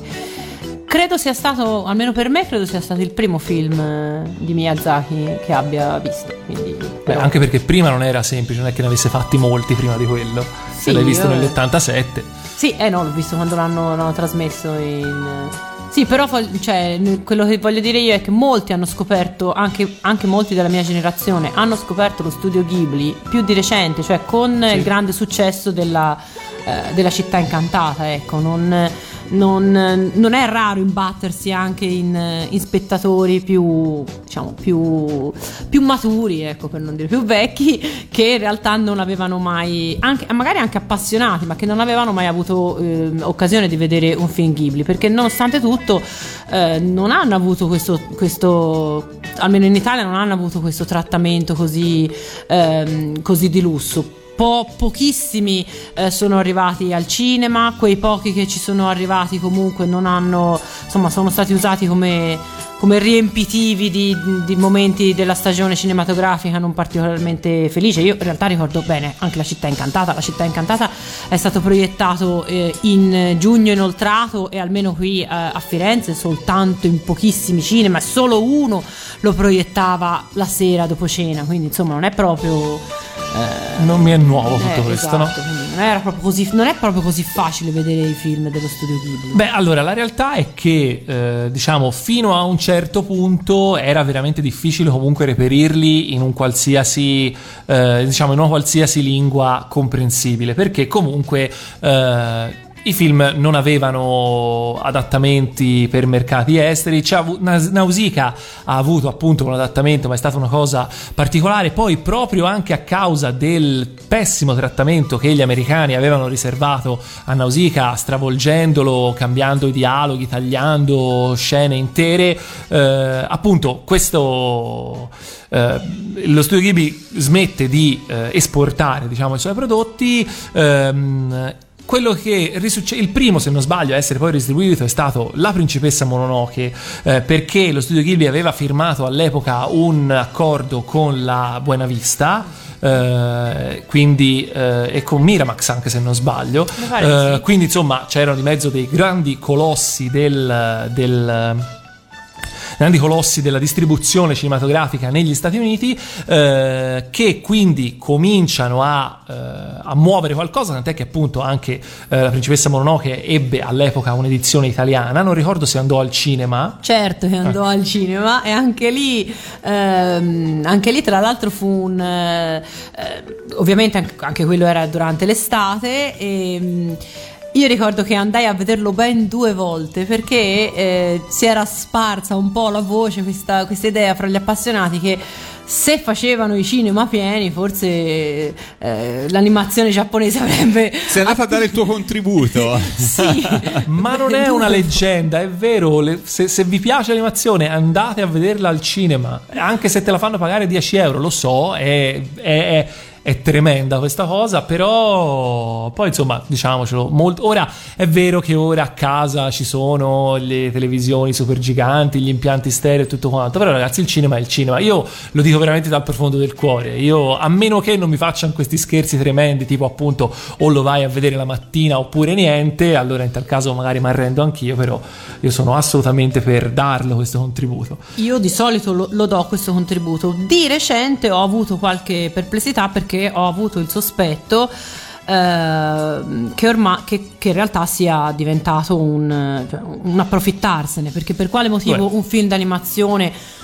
Credo sia stato, almeno per me, credo sia stato il primo film eh, di Miyazaki che abbia visto. Quindi, Beh, anche perché prima non era semplice, non è che ne avesse fatti molti prima di quello. Se Sì, l'hai visto io- nell'87. Sì, eh no, l'ho visto quando l'hanno, l'hanno trasmesso in... Sì, però cioè, quello che voglio dire io è che molti hanno scoperto, anche, anche molti della mia generazione, hanno scoperto lo studio Ghibli più di recente, cioè con il grande successo della, eh, della città incantata, ecco, non, non- non è raro imbattersi anche in, in spettatori più, diciamo, più, più maturi, ecco, per non dire più vecchi, che in realtà non avevano mai, anche, magari anche appassionati, ma che non avevano mai avuto ehm, occasione di vedere un film Ghibli, perché nonostante tutto eh, non hanno avuto questo, questo, almeno in Italia non hanno avuto questo trattamento così, ehm, così di lusso. Po- pochissimi eh, sono arrivati al cinema, quei pochi che ci sono arrivati comunque non hanno, insomma, sono stati usati come, come riempitivi di, di momenti della stagione cinematografica non particolarmente felice. Io in realtà ricordo bene anche La città incantata. La città incantata è stato proiettato eh, in giugno inoltrato e almeno qui eh, a Firenze soltanto in pochissimi cinema, solo uno lo proiettava la sera dopo cena, quindi insomma non è proprio... Non mi è nuovo tutto eh, questo, esatto, no? Non, era proprio così, non è proprio così facile vedere i film dello studio Ghibli. Beh, allora la realtà è che, eh, diciamo, fino a un certo punto era veramente difficile comunque reperirli in un qualsiasi, eh, diciamo, in una qualsiasi lingua comprensibile, perché comunque. I film non avevano adattamenti per mercati esteri. Nausicaa ha avuto appunto un adattamento, ma è stata una cosa particolare. Poi, proprio anche a causa del pessimo trattamento che gli americani avevano riservato a Nausicaa, stravolgendolo, cambiando i dialoghi, tagliando scene intere, eh, appunto, questo. eh, lo studio Ghibli smette di eh, esportare diciamo, i suoi prodotti ehm, quello che risucce- il primo, se non sbaglio, a essere poi distribuito è stato La principessa Mononoke, eh, perché lo studio Ghibli aveva firmato all'epoca un accordo con la Buena Vista. eh, quindi eh, e con Miramax anche se non sbaglio pare Eh, sì. quindi insomma c'erano di mezzo dei grandi colossi del, del grandi colossi della distribuzione cinematografica negli Stati Uniti eh, che quindi cominciano a, eh, a muovere qualcosa tant'è che appunto anche eh, la principessa Mononoke ebbe all'epoca un'edizione italiana non ricordo se andò al cinema. Certo che andò al cinema e anche lì, ehm, anche lì tra l'altro fu un... eh, eh, ovviamente anche, quello era durante l'estate e... io ricordo che andai a vederlo ben due volte perché eh, si era sparsa un po' la voce, questa, questa idea fra gli appassionati che se facevano i cinema pieni forse eh, l'animazione giapponese avrebbe... Sei andata a dare il tuo contributo. Sì. ma non è una leggenda, è vero. le- se, se vi piace l'animazione, andate a vederla al cinema. Anche se te la fanno pagare 10 euro, lo so, è, è- è- è tremenda questa cosa. Però, poi insomma, diciamocelo. molto- ora è vero che ora a casa ci sono le televisioni super giganti, gli impianti stereo e tutto quanto. Però, ragazzi, il cinema è il cinema. Io lo dico veramente dal profondo del cuore. Io, a meno che non mi facciano questi scherzi tremendi, tipo appunto, o lo vai a vedere la mattina oppure niente, allora in tal caso magari mi arrendo anch'io. Però io sono assolutamente per darlo questo contributo. Io di solito lo, lo do questo contributo. Di recente ho avuto qualche perplessità perché ho avuto il sospetto ehm, che, ormai, che, che in realtà sia diventato un, cioè, un approfittarsene. Perché per quale motivo Beh. un film d'animazione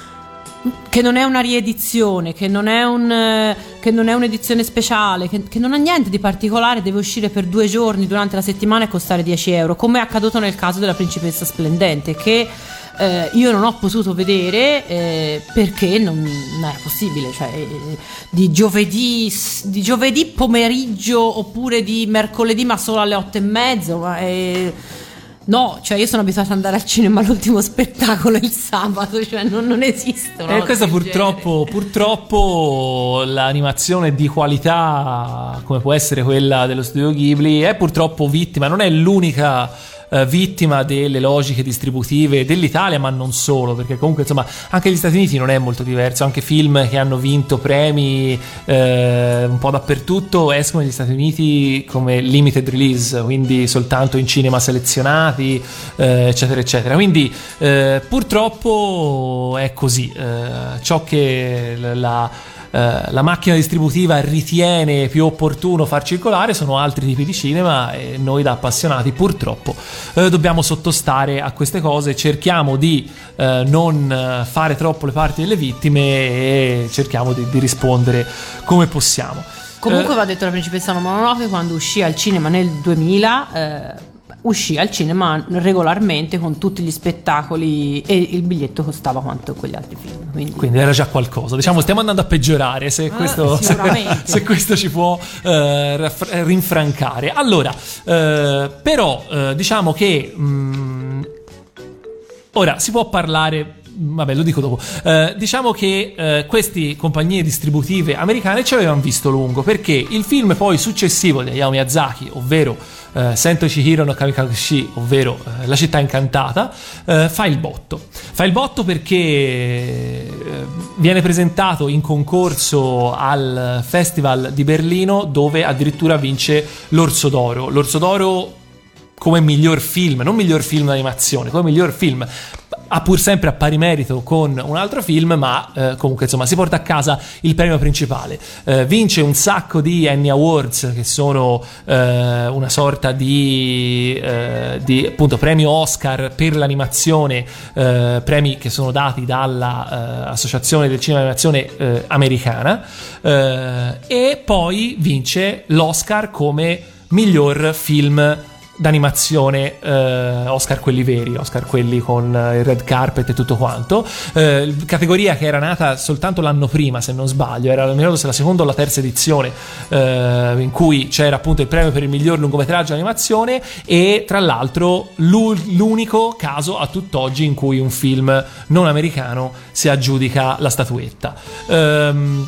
che non è una riedizione, che non è, un, eh, che non è un'edizione speciale, che, che non ha niente di particolare, deve uscire per due giorni durante la settimana e costare 10 euro, come è accaduto nel caso della Principessa Splendente, che eh, io non ho potuto vedere eh, perché non, non era possibile, cioè eh, di, giovedì, di giovedì pomeriggio oppure di mercoledì ma solo alle 8 e mezzo. Ma, eh, No, cioè io sono abituata ad andare al cinema all'ultimo spettacolo il sabato, cioè non, non esistono. E questa purtroppo, purtroppo l'animazione di qualità come può essere quella dello studio Ghibli è purtroppo vittima, non è l'unica eh, vittima delle logiche distributive dell'Italia, ma non solo, perché comunque insomma anche gli Stati Uniti non è molto diverso, anche film che hanno vinto premi eh, un po' dappertutto escono negli Stati Uniti come limited release, quindi soltanto in cinema selezionati, eh, eccetera, eccetera. Quindi eh, purtroppo è così. Eh, ciò che la eh, la macchina distributiva ritiene più opportuno far circolare sono altri tipi di cinema e noi da appassionati purtroppo eh, dobbiamo sottostare a queste cose, cerchiamo di eh, non eh, fare troppo le parti delle vittime e cerchiamo di, di rispondere come possiamo. Comunque Eh, va detto la principessa Mononoke quando uscì al cinema nel 2000 eh, uscì al cinema regolarmente con tutti gli spettacoli e il biglietto costava quanto quegli altri film. Quindi, Quindi era già qualcosa. Diciamo, stiamo andando a peggiorare se, questo, se, sicuramente. se questo ci può eh, rinfrancare. Allora, eh, però, eh, diciamo che. mm, ora si può parlare. Vabbè, lo dico dopo. Eh, diciamo che eh, queste compagnie distributive americane ci avevano visto lungo perché il film poi successivo di Hayao Miyazaki, ovvero eh, Sento Chihiro no Kamikaze, ovvero eh, La città incantata, eh, fa il botto. Fa il botto perché eh, viene presentato in concorso al Festival di Berlino dove addirittura vince l'Orso d'Oro. L'Orso d'Oro come miglior film, non miglior film d'animazione, come miglior film. Ha pur sempre a pari merito con un altro film, ma eh, comunque insomma si porta a casa il premio principale. Eh, vince un sacco di Annie Awards, che sono eh, una sorta di, eh, di, appunto premio Oscar per l'animazione, eh, premi che sono dati dall'Associazione del cinema d'animazione eh, americana, eh, e poi vince l'Oscar come miglior film d'animazione eh, Oscar quelli veri, Oscar quelli con eh, il red carpet e tutto quanto. Eh, categoria che era nata soltanto l'anno prima se non sbaglio era ricordo se la seconda o la terza edizione eh, in cui c'era appunto il premio per il miglior lungometraggio d'animazione e tra l'altro l'u- l'unico caso a tutt'oggi in cui un film non americano si aggiudica la statuetta. Ehm,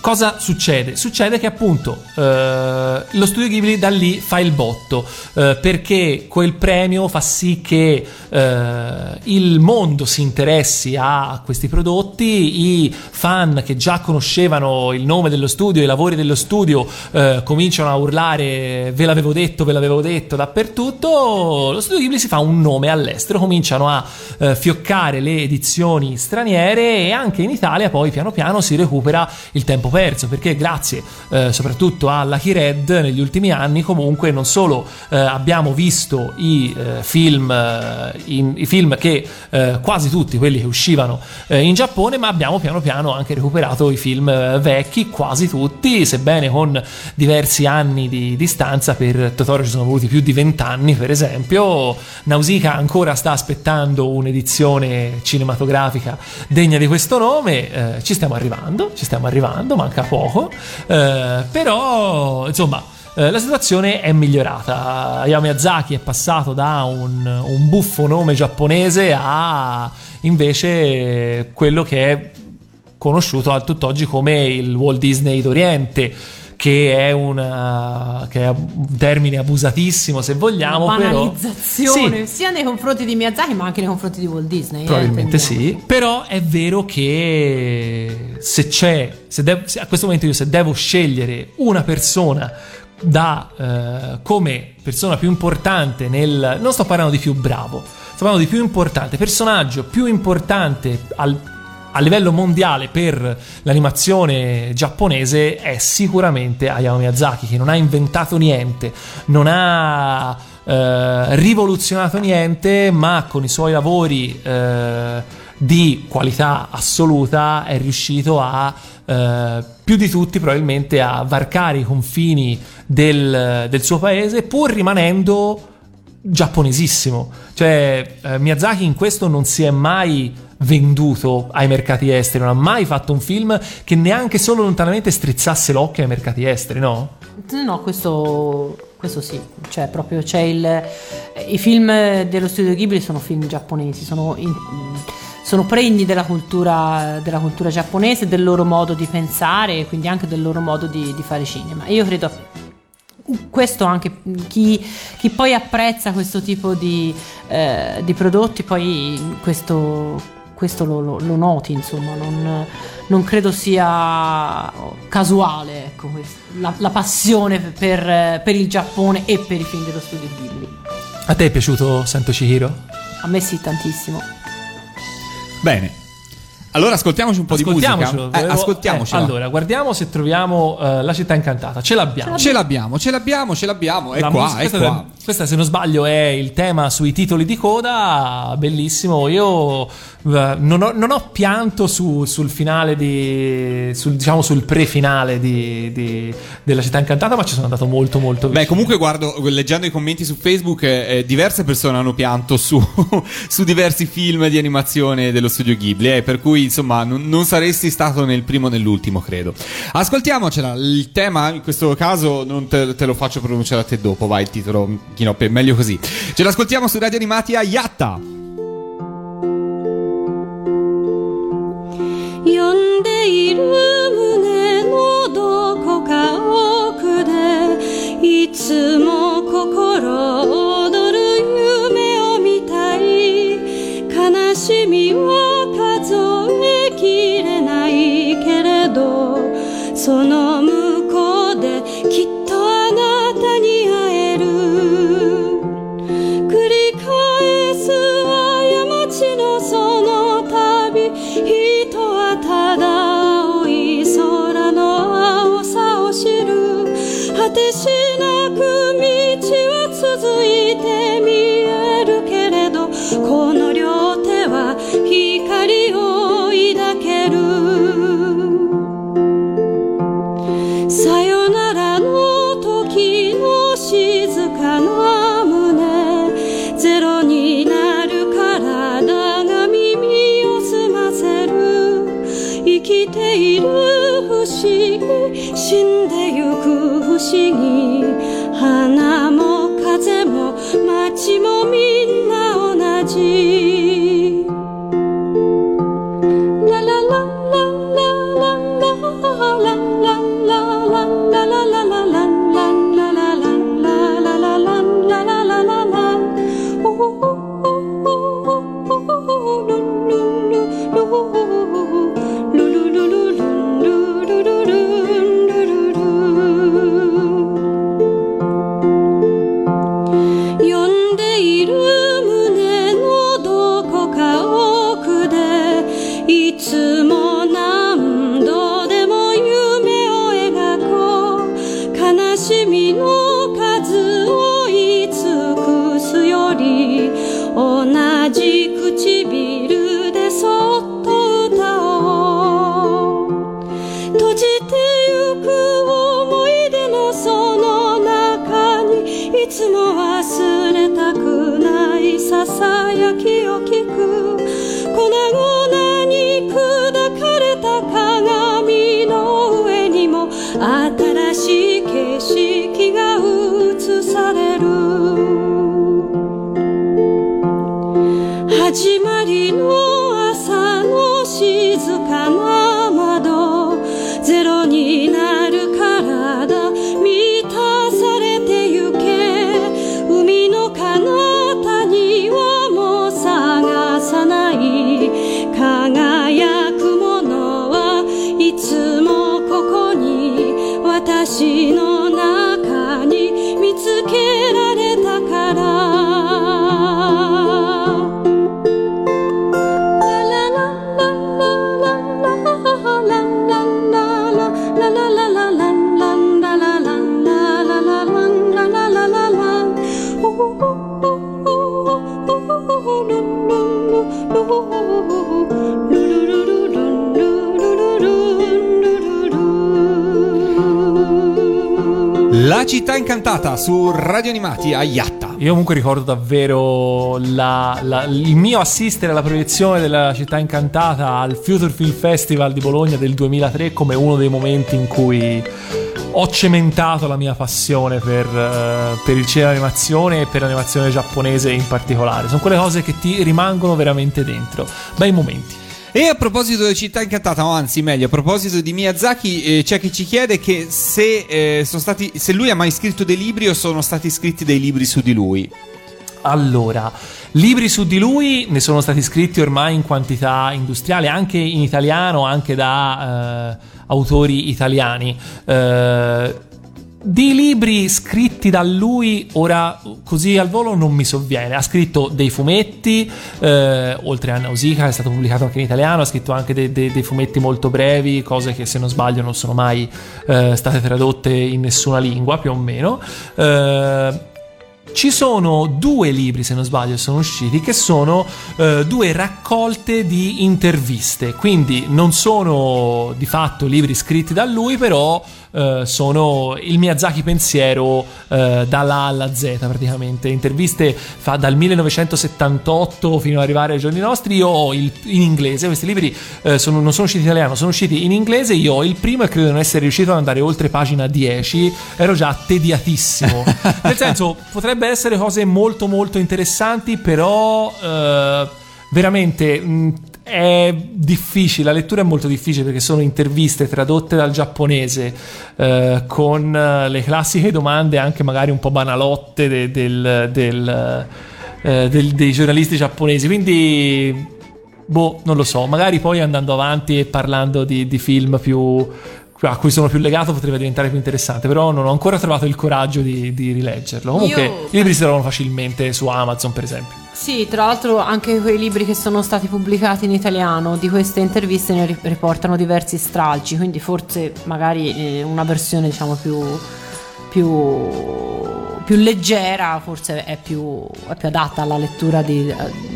Cosa succede? Succede che appunto eh, lo studio Ghibli da lì fa il botto eh, perché quel premio fa sì che eh, il mondo si interessi a questi prodotti, i fan che già conoscevano il nome dello studio, i lavori dello studio eh, cominciano a urlare ve l'avevo detto, ve l'avevo detto dappertutto, lo studio Ghibli si fa un nome all'estero, cominciano a eh, fioccare le edizioni straniere e anche in Italia poi piano piano si recupera il tempo perso perché grazie eh, soprattutto a Lucky Red negli ultimi anni comunque non solo eh, abbiamo visto i eh, film eh, in- i film che eh, quasi tutti quelli che uscivano eh, in Giappone ma abbiamo piano piano anche recuperato i film vecchi quasi tutti sebbene con diversi anni di distanza per Totoro ci sono voluti più di vent'anni per esempio. Nausicaa ancora sta aspettando un'edizione cinematografica degna di questo nome ci stiamo arrivando ci stiamo arrivando manca poco eh, però insomma eh, la situazione è migliorata. Hayao Miyazaki è passato da un, un buffo nome giapponese a invece quello che è conosciuto a tutt'oggi come il Walt Disney d'Oriente che è, una, che è un termine abusatissimo se vogliamo però banalizzazione Sì, sia nei confronti di Miyazaki ma anche nei confronti di Walt Disney. eh, Probabilmente intendiamo. sì, però è vero che se c'è, se dev- se a questo momento io se devo scegliere una persona da eh, come persona più importante nel... non sto parlando di più bravo, sto parlando di più importante, personaggio più importante al, a livello mondiale per l'animazione giapponese è sicuramente Hayao Miyazaki che non ha inventato niente, non ha eh, rivoluzionato niente, ma con i suoi lavori eh, di qualità assoluta è riuscito a eh, più di tutti probabilmente a varcare i confini del, del suo paese pur rimanendo giapponesissimo. Cioè, eh, Miyazaki in questo non si è mai venduto ai mercati esteri, non ha mai fatto un film che neanche solo lontanamente strizzasse l'occhio ai mercati esteri, no? No, questo, questo sì, cioè proprio c'è il... I film dello studio Ghibli sono film giapponesi, sono, in- sono pregni della cultura, della cultura giapponese, del loro modo di pensare e quindi anche del loro modo di, di fare cinema. Io credo questo anche chi, chi poi apprezza questo tipo di, eh, di prodotti poi questo, questo lo, lo- lo noti insomma non, non credo sia casuale ecco, la, la passione per, per il Giappone e per i film dello studio Ghibli A te è piaciuto Sento Chihiro? a me sì tantissimo Bene. Allora ascoltiamoci un po' di musica. Eh, ascoltiamocela. eh, allora, guardiamo se troviamo eh, La città incantata. Ce l'abbiamo. Ce l'abbiamo, ce l'abbiamo, ce l'abbiamo. È La qua, musica- è questa, qua. questa, se non sbaglio, è il tema sui titoli di coda. Bellissimo. Io eh, non ho, non ho pianto su- sul finale di. Sul, diciamo sul pre-finale di, di- della città incantata, ma ci sono andato molto, molto vicino. Beh, comunque guardo, leggendo i commenti su Facebook, eh, eh, diverse persone hanno pianto su, su diversi film di animazione dello studio Ghibli, eh, per cui insomma non, non saresti stato nel primo o nell'ultimo, credo. Ascoltiamocela, il tema in questo caso non te, te lo faccio pronunciare a te dopo, vai il titolo, Chinoppe, meglio così. Ce l'ascoltiamo su Radio Animati a Yatta. 呼んでいる胸のどこか奥でいつも心躍る夢を見たい悲しみは その向こうできっとあなたに会える。繰り返す過ちのその旅。人はただ青い空の青さを知る。果てしなく道は続いて見えるけれど su Radio Animati a Yatta. Io comunque ricordo davvero la- la- il mio assistere alla proiezione della città incantata al Future Film Festival di Bologna del 2003 come uno dei momenti in cui ho cementato la mia passione per, eh, per il cinema d'animazione e per l'animazione giapponese in particolare. Sono quelle cose che ti rimangono veramente dentro. Bei momenti. E a proposito di città incantata, o anzi meglio, a proposito di Miyazaki, eh, c'è chi ci chiede che se, eh, stati, se lui ha mai scritto dei libri o sono stati scritti dei libri su di lui. Allora, libri su di lui ne sono stati scritti ormai in quantità industriale, anche in italiano, anche da eh, autori italiani. Eh, di libri scritti da lui, ora così al volo non mi sovviene. Ha scritto dei fumetti, eh, oltre a Nausicaa, è stato pubblicato anche in italiano, ha scritto anche dei, dei- dei fumetti molto brevi, cose che se non sbaglio non sono mai eh, state tradotte in nessuna lingua, più o meno. Eh, ci sono due libri, se non sbaglio, sono usciti, che sono eh, due raccolte di interviste. Quindi non sono di fatto libri scritti da lui, però eh, sono il Miyazaki pensiero eh, dalla A alla Z praticamente. Interviste fa dal 1978 fino ad arrivare ai giorni nostri. Io ho il, in inglese, questi libri eh, sono- non sono usciti in italiano, sono usciti in inglese. Io ho il primo e credo di non essere riuscito ad andare oltre pagina 10. Ero già tediatissimo. Nel senso, potrebbe essere cose molto molto interessanti, però eh, veramente mh, è difficile, la lettura è molto difficile perché sono interviste tradotte dal giapponese eh, con eh, le classiche domande anche magari un po' banalotte de- del- del, eh, del- dei giornalisti giapponesi, quindi boh, non lo so, magari poi andando avanti e parlando di, di film più a cui sono più legato potrebbe diventare più interessante, però non ho ancora trovato il coraggio di, di rileggerlo. Comunque Io- i libri si trovano facilmente su Amazon, per esempio. Sì, tra l'altro anche quei libri che sono stati pubblicati in italiano di queste interviste ne ri- riportano diversi stralci, quindi forse magari eh, una versione diciamo più, più, più leggera forse è più, è più adatta alla lettura di- eh,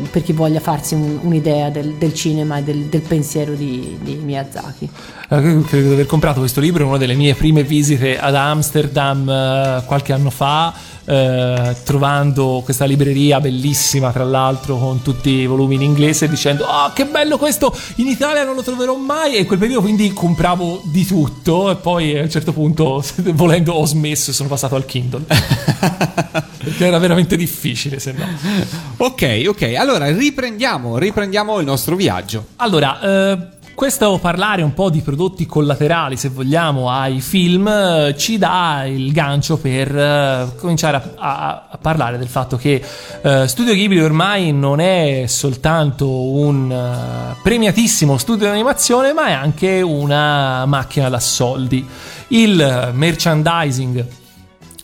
per chi voglia farsi un- un'idea del, del cinema e del, del pensiero di, di Miyazaki. Eh, Credo di aver comprato questo libro in una delle mie prime visite ad Amsterdam eh, qualche anno fa, eh, trovando questa libreria bellissima, tra l'altro, con tutti i volumi in inglese, dicendo: Ah, che bello questo! In Italia non lo troverò mai. E in quel periodo quindi compravo di tutto. E poi a un certo punto, volendo, ho smesso e sono passato al Kindle. Perché era veramente difficile, se no. Ok, ok, allora riprendiamo, riprendiamo il nostro viaggio. Allora, eh, questo parlare un po' di prodotti collaterali, se vogliamo, ai film, eh, ci dà il gancio per eh, cominciare a, a- parlare del fatto che eh, Studio Ghibli ormai non è soltanto un eh, premiatissimo studio di animazione, ma è anche una macchina da soldi. Il merchandising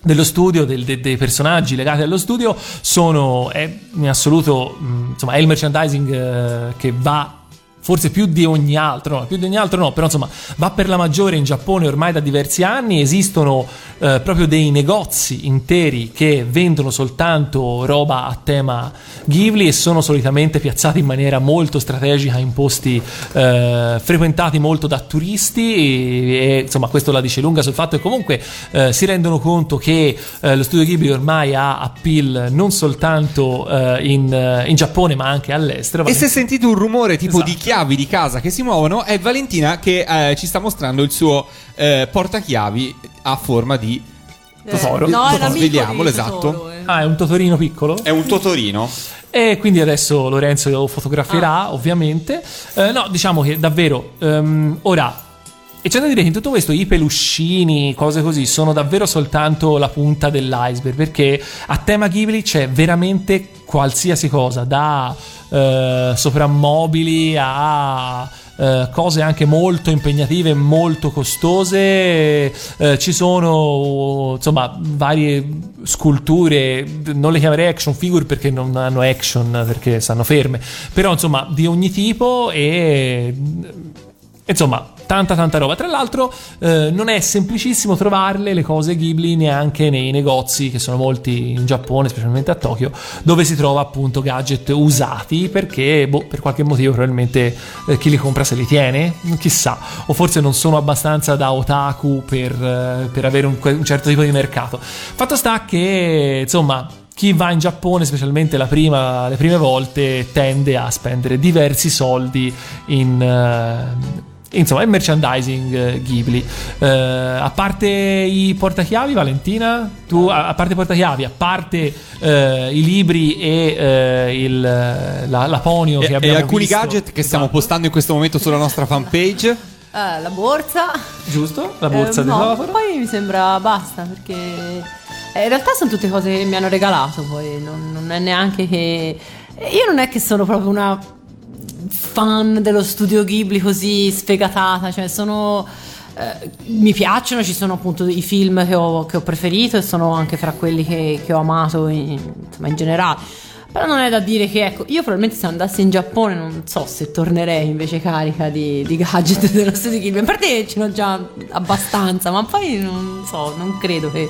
dello studio, del- de- dei personaggi legati allo studio sono è in assoluto mh, insomma è il merchandising eh, che va forse più di ogni altro no, più di ogni altro no però insomma va per la maggiore in Giappone ormai da diversi anni esistono eh, proprio dei negozi interi che vendono soltanto roba a tema Ghibli e sono solitamente piazzati in maniera molto strategica in posti eh, frequentati molto da turisti e, e, insomma questo la dice lunga sul fatto che comunque eh, si rendono conto che eh, lo studio Ghibli ormai ha appeal non soltanto eh, in, in Giappone ma anche all'estero E se sentite un rumore tipo Esatto. di chiavi di casa che si muovono, è Valentina che eh, ci sta mostrando il suo eh, portachiavi a forma di. Tesoro. Eh, no, è l'amico Svegliamolo, di esatto. Totoro, eh. Ah, è un totorino piccolo? È un totorino. E quindi adesso Lorenzo lo fotograferà, ovviamente. Eh, no, diciamo che davvero, ehm, ora, e c'è da dire che in tutto questo i peluscini, cose così, sono davvero soltanto la punta dell'iceberg, perché a tema Ghibli c'è veramente qualsiasi cosa, da eh, soprammobili a... eh, cose anche molto impegnative, molto costose. eh, ci sono insomma varie sculture, non le chiamerei action figure perché non hanno action, perché stanno ferme, però insomma di ogni tipo e insomma tanta tanta roba. Tra l'altro eh, non è semplicissimo trovarle le cose Ghibli neanche nei negozi, che sono molti in Giappone, specialmente a Tokyo, dove si trova appunto gadget usati perché boh, per qualche motivo probabilmente eh, chi li compra se li tiene, chissà, o forse non sono abbastanza da otaku per, eh, per avere un, un certo tipo di mercato. Fatto sta che insomma chi va in Giappone, specialmente prima, le prime volte, tende a spendere diversi soldi in. eh, Insomma, il merchandising eh, Ghibli. Eh, a parte i portachiavi, Valentina, tu a, parte i portachiavi, a parte eh, i libri e eh, il, la, la ponio che E, e abbiamo alcuni visto- gadget che stiamo Esatto. postando in questo momento sulla nostra fanpage. Eh, la borsa. Giusto? La borsa Eh, di no. Poi mi sembra basta perché eh, in realtà sono tutte cose che mi hanno regalato. Poi non, non è neanche che. Io non è che sono proprio una fan dello studio Ghibli così sfegatata, cioè sono. eh, mi piacciono, ci sono appunto i film che ho, che ho preferito e sono anche fra quelli che, che ho amato in, insomma, in generale. Però non è da dire che, ecco, io probabilmente se andassi in Giappone non so se tornerei invece carica di, di gadget dello studio Ghibli. A parte ce l'ho già abbastanza, ma poi non so, non credo che...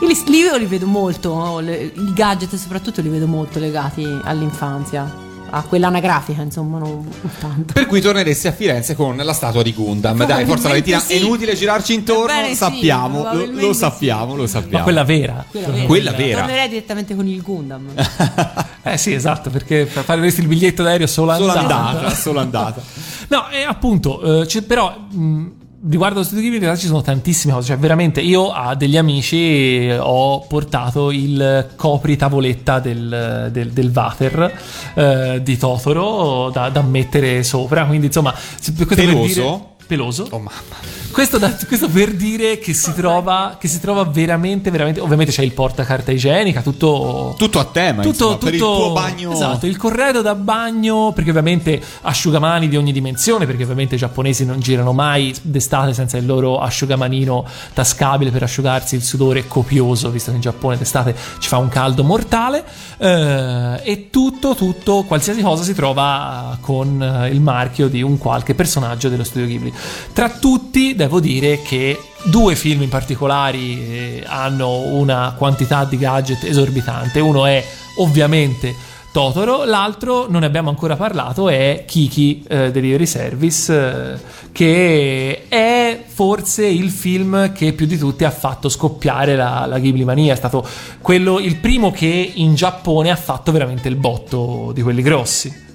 Io li- io li vedo molto, no? Le- i gadget soprattutto li vedo molto legati all'infanzia, a quella anagrafica, insomma, non, tanto. Per cui torneresti a Firenze con la statua di Gundam. Dai, forza Valentina, sì. è inutile girarci intorno, Ebbene sì, sappiamo, lo- lo, probabilmente sappiamo, lo sappiamo. Ma quella vera. Quella vera. Quella vera. Tornerei direttamente con il Gundam. Eh sì, esatto, perché per fare il biglietto d'aereo solo Solo andata. andata, solo andata. No, e appunto, eh, c'è- però mh, riguardo allo studio realtà ci sono tantissime cose, cioè veramente io a degli amici eh, ho portato il copri tavoletta del, del, del water eh, di Totoro da, da mettere sopra, quindi insomma... questo per Peloso? dire- peloso. Oh mamma. Questo, da- questo per dire che si, trova, che si trova veramente, veramente. Ovviamente c'è il portacarta igienica, tutto. Tutto a tema, tutto, insomma, per il tutto- tuo bagno. Esatto, il corredo da bagno, perché ovviamente asciugamani di ogni dimensione, perché ovviamente i giapponesi non girano mai d'estate senza il loro asciugamanino tascabile per asciugarsi il sudore copioso, visto che in Giappone d'estate ci fa un caldo mortale. eh, e tutto, tutto, qualsiasi cosa si trova con eh, il marchio di un qualche personaggio dello studio Ghibli. Tra tutti, devo dire che due film in particolari eh, hanno una quantità di gadget esorbitante. Uno è ovviamente Totoro, l'altro non ne abbiamo ancora parlato è Kiki eh, Delivery Service eh, che è forse il film che più di tutti ha fatto scoppiare la, la Ghibli mania, è stato quello il primo che in Giappone ha fatto veramente il botto di quelli grossi.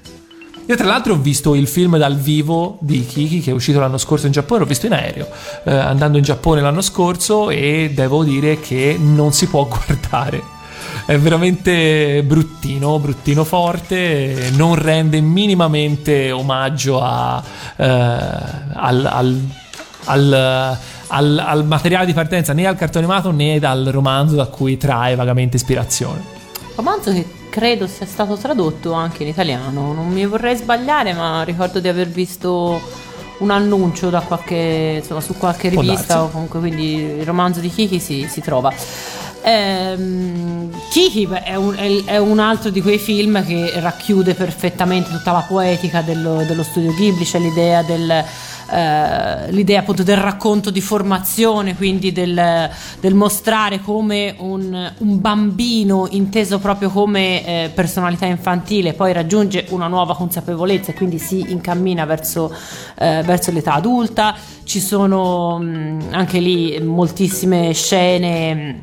Io tra l'altro ho visto il film dal vivo di Kiki che è uscito l'anno scorso in Giappone, l'ho visto in aereo, eh, andando in Giappone l'anno scorso e devo dire che non si può guardare. È veramente bruttino, bruttino forte, non rende minimamente omaggio a, eh, al, al- al- al- al materiale di partenza, né al cartone animato né dal romanzo da cui trae vagamente ispirazione. romanzo che credo sia stato tradotto anche in italiano. Non mi vorrei sbagliare, ma ricordo di aver visto un annuncio da qualche, insomma, su qualche rivista o comunque quindi il romanzo di Kiki si, si trova. Ehm, Kiki è, un, è- è un altro di quei film che racchiude perfettamente tutta la poetica dello, dello studio Ghibli, c'è l'idea del, eh, l'idea appunto del racconto di formazione, quindi del, del mostrare come un, un bambino inteso proprio come eh, personalità infantile poi raggiunge una nuova consapevolezza e quindi si incammina verso, eh, verso l'età adulta. Ci sono mh, anche lì moltissime scene. mh,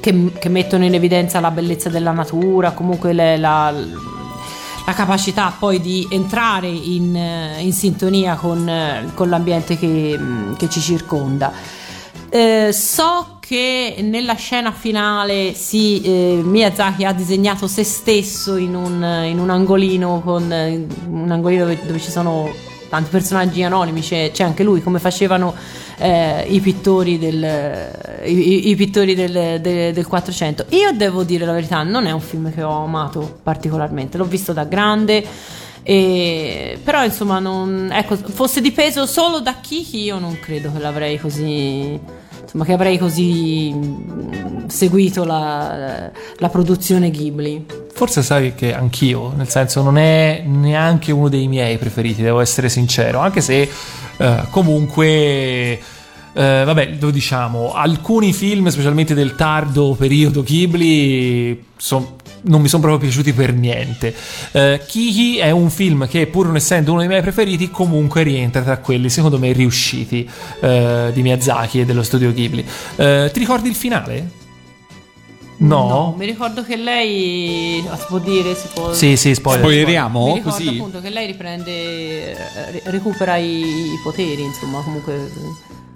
che, che mettono in evidenza la bellezza della natura, comunque le- la, la capacità poi di entrare in, eh, in sintonia con, eh, con l'ambiente che, mh, che ci circonda. Eh, so che nella scena finale si, eh, Miyazaki ha disegnato se stesso in un, in un angolino, con, eh, un angolino dove, dove ci sono tanti personaggi anonimi, c'è, c'è anche lui, come facevano eh, i pittori del, i, i- i pittori del, de- del 400. Io devo dire la verità, non è un film che ho amato particolarmente, l'ho visto da grande. E, però insomma non, ecco, fosse dipeso solo da Kiki io non credo che l'avrei così insomma che avrei così mm, seguito la, la produzione Ghibli. Forse sai che anch'io, nel senso non è neanche uno dei miei preferiti, devo essere sincero, anche se Eh, comunque, eh, vabbè, lo diciamo, alcuni film, specialmente del tardo periodo Ghibli, son- non mi sono proprio piaciuti per niente. Eh, Kiki è un film che, pur non essendo uno dei miei preferiti, comunque rientra tra quelli, secondo me, riusciti eh, di Miyazaki e dello studio Ghibli. Eh, ti ricordi il finale? No. mi ricordo che lei. ah, Si può dire, si può. Sì, sì, spoiler. Spoileriamo? Mi ricordo Così? appunto che lei riprende. ri- recupera i, i poteri, insomma, comunque.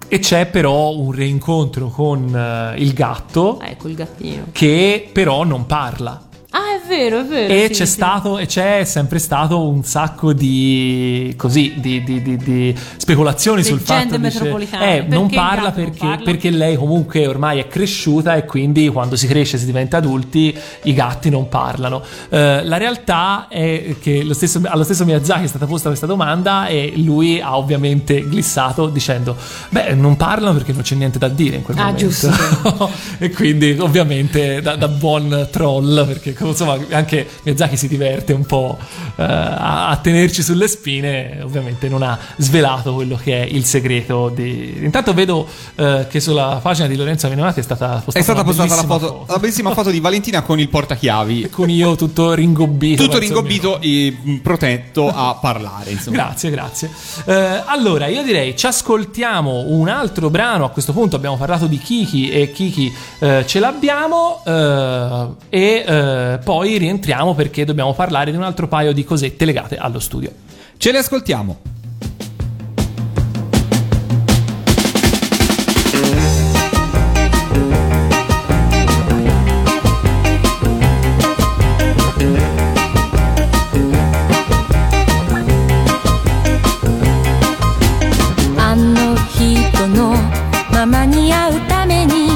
E c'è però un reincontro con eh, il gatto Ecco il gattino. che però non parla. Ah, è vero, è vero. E sì, c'è sì. stato e c'è sempre stato un sacco di così di, di- di- di speculazioni sul fatto dice, metropolitane. eh, non Perché parla gatto non perché, parla? perché lei comunque ormai è cresciuta e quindi quando si cresce si diventa adulti i gatti non parlano Eh, la realtà è che lo stesso, allo stesso Miyazaki è stata posta questa domanda e lui ha ovviamente glissato dicendo beh non parlano perché non c'è niente da dire in quel Ah, momento giusto. e quindi ovviamente da, da buon troll perché insomma anche Miyazaki si diverte un po' eh, a, a tenerci sulle spine ovviamente non ha svelato quello che è il segreto di... intanto vedo eh, che sulla pagina di Lorenzo Aminonati è stata postata È stata postata la bellissima foto, la bellissima foto di Valentina con il portachiavi. con io tutto ringobbito Tutto ringobbito e mh, protetto a parlare, insomma. Grazie, grazie. Eh, allora, io direi ci ascoltiamo un altro brano. A questo punto abbiamo parlato di Kiki e Kiki eh, ce l'abbiamo. eh, e eh, poi rientriamo perché dobbiamo parlare di un altro paio di cosette legate allo studio. Ce le ascoltiamo. あの人のままに会うために 」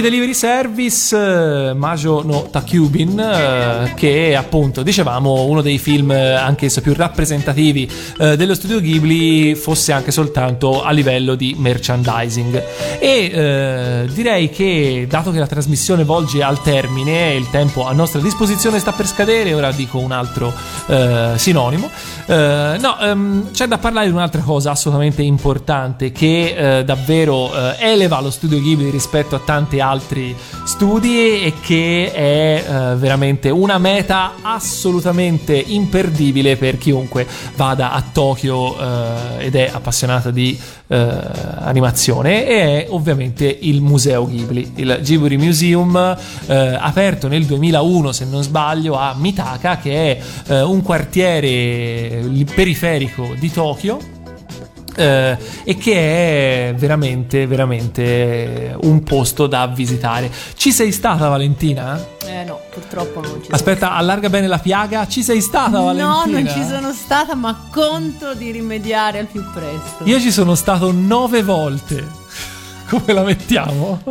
Delivery Service, eh, Majo no Takyubin, eh, che è appunto, dicevamo, uno dei film eh, anch'esso più rappresentativi dello studio Ghibli, fosse anche soltanto a livello di merchandising. E eh, direi che, dato che la trasmissione volge al termine, il tempo a nostra disposizione sta per scadere, ora dico un altro eh, sinonimo. Eh, no, ehm, c'è da parlare di un'altra cosa assolutamente importante che davvero eleva lo studio Ghibli rispetto a tanti altri studi e che è eh, veramente una meta assolutamente imperdibile per chiunque vada a Tokyo eh, ed è appassionata di eh, animazione e è ovviamente il Museo Ghibli, il Ghibli Museum eh, aperto nel 2001 se non sbaglio a Mitaka che è eh, un quartiere periferico di Tokyo eh, e che è veramente veramente un posto da visitare. Ci sei stata Valentina? Eh no, purtroppo non ci sono Aspetta, allarga bene la piaga. Ci sei stata No, Valentina? non ci sono stata, ma conto di rimediare al più presto. Io ci sono stato nove volte. Come la mettiamo?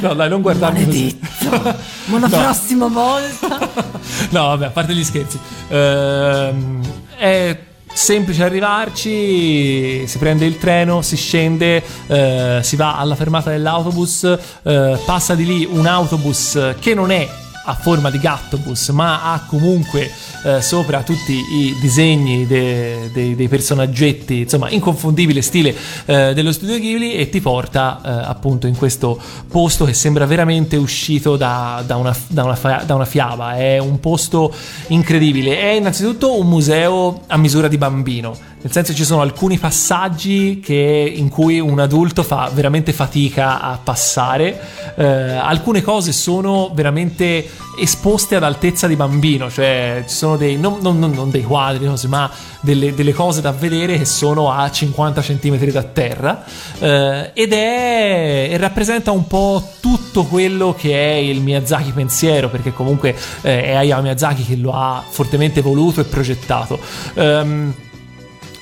No, dai, non guardarmi così. Maledetto. Ma la No. prossima volta. No, vabbè, a parte gli scherzi. Ehm, è semplice arrivarci, si prende il treno, si scende, eh, si va alla fermata dell'autobus, eh, passa di lì un autobus che non è a forma di gattobus, ma ha comunque eh, sopra tutti i disegni de- dei- dei personaggetti, insomma, inconfondibile stile eh, dello studio Ghibli e ti porta eh, appunto in questo posto che sembra veramente uscito da, da una, da una da una fiaba. È un posto incredibile. È innanzitutto un museo a misura di bambino. Nel senso ci sono alcuni passaggi che- in cui un adulto fa veramente fatica a passare, Eh, alcune cose sono veramente esposte ad altezza di bambino, cioè ci sono dei, non, non- non- dei quadri, cose, ma delle, delle cose da vedere che sono a 50 cm da terra eh, ed è e rappresenta un po' tutto quello che è il Miyazaki pensiero, perché comunque eh, è Hayao Miyazaki che lo ha fortemente voluto e progettato. Ehm,